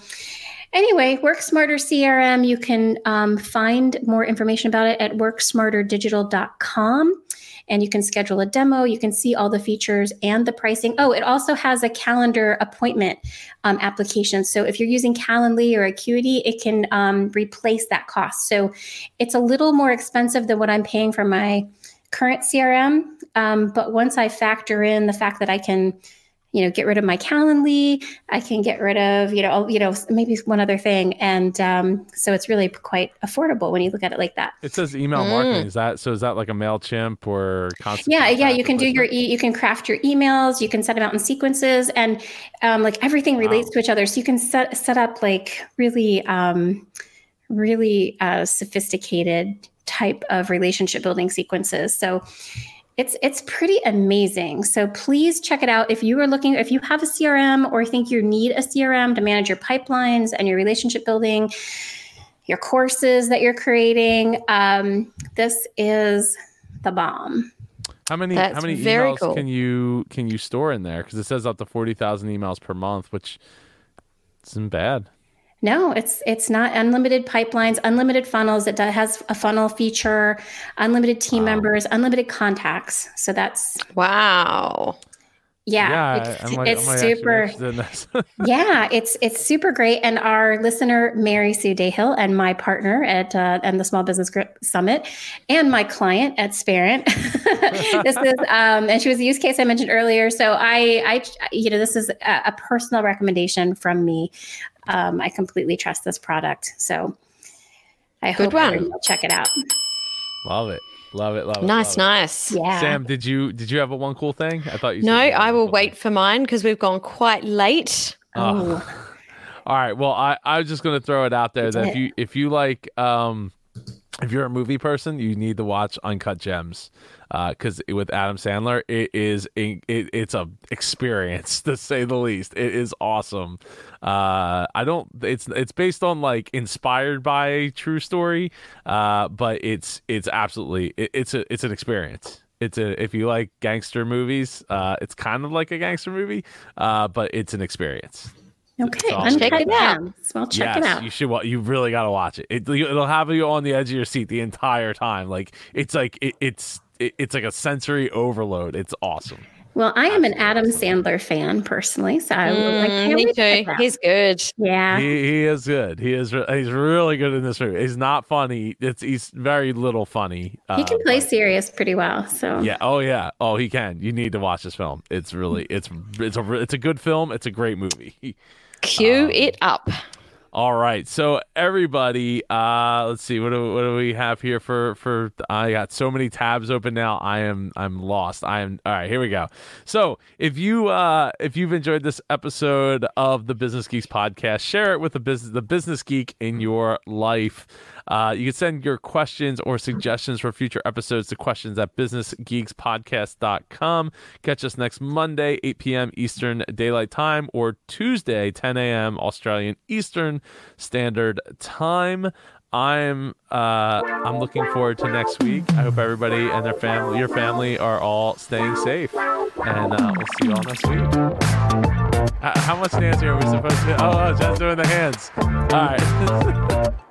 anyway, Work Smarter CRM, you can um, find more information about it at worksmarterdigital.com. And you can schedule a demo. You can see all the features and the pricing. Oh, it also has a calendar appointment um, application. So if you're using Calendly or Acuity, it can um, replace that cost. So it's a little more expensive than what I'm paying for my current CRM. Um, but once I factor in the fact that I can you know, get rid of my Calendly. I can get rid of, you know, you know, maybe one other thing, and um, so it's really quite affordable when you look at it like that. It says email mm. marketing. Is that so? Is that like a Mailchimp or constant? Yeah, yeah. You can do your e- you can craft your emails. You can set them out in sequences, and um, like everything relates wow. to each other. So you can set set up like really, um, really uh, sophisticated type of relationship building sequences. So it's it's pretty amazing. So please check it out if you are looking if you have a CRM or think you need a CRM to manage your pipelines and your relationship building, your courses that you're creating. Um, this is the bomb. How many That's how many emails cool. can you can you store in there? Because it says up to forty thousand emails per month, which isn't bad. No, it's it's not unlimited pipelines, unlimited funnels. It has a funnel feature, unlimited team wow. members, unlimited contacts. So that's wow. Yeah, yeah it's, like, it's super. yeah, it's it's super great. And our listener Mary Sue Dayhill and my partner at uh, and the Small Business Grit Summit, and my client at Sparent. this is um, and she was a use case I mentioned earlier. So I I you know this is a, a personal recommendation from me um, I completely trust this product. So I Good hope one. check it out. Love it. Love it. Love it. Nice, love nice. It. Yeah. Sam, did you did you have a one cool thing? I thought you. No, I will wait thing. for mine because we've gone quite late. Oh. All right. Well, I I was just gonna throw it out there that if you if you like um if you're a movie person, you need to watch Uncut Gems because uh, with Adam Sandler, it is a, it, it's a experience to say the least. It is awesome. Uh, I don't. It's it's based on like inspired by a true story, uh, but it's it's absolutely it, it's a it's an experience. It's a if you like gangster movies, uh, it's kind of like a gangster movie, uh, but it's an experience. Okay, so check it out. Well, check yes, it out. You should. You really got to watch it. it. It'll have you on the edge of your seat the entire time. Like it's like it, it's it, it's like a sensory overload. It's awesome. Well, I am an Adam Sandler fan personally, so I, mm, I can't me too. He's good. Yeah, he, he is good. He is. He's really good in this movie. He's not funny. It's he's very little funny. He can uh, play but, serious pretty well. So yeah. Oh yeah. Oh, he can. You need to watch this film. It's really. It's it's a it's a good film. It's a great movie. Cue um, it up. All right, so everybody, uh, let's see what do, what do we have here for for I got so many tabs open now. I am I'm lost. I am all right. Here we go. So if you uh, if you've enjoyed this episode of the Business Geeks podcast, share it with the business the business geek in your life. Uh, you can send your questions or suggestions for future episodes to questions at businessgeekspodcast.com. Catch us next Monday, 8 p.m. Eastern Daylight Time, or Tuesday, 10 a.m. Australian Eastern Standard Time. I'm uh, I'm looking forward to next week. I hope everybody and their family, your family, are all staying safe, and uh, we'll see you all next week. How much dancing are we supposed to? Oh, oh just doing the hands. All right.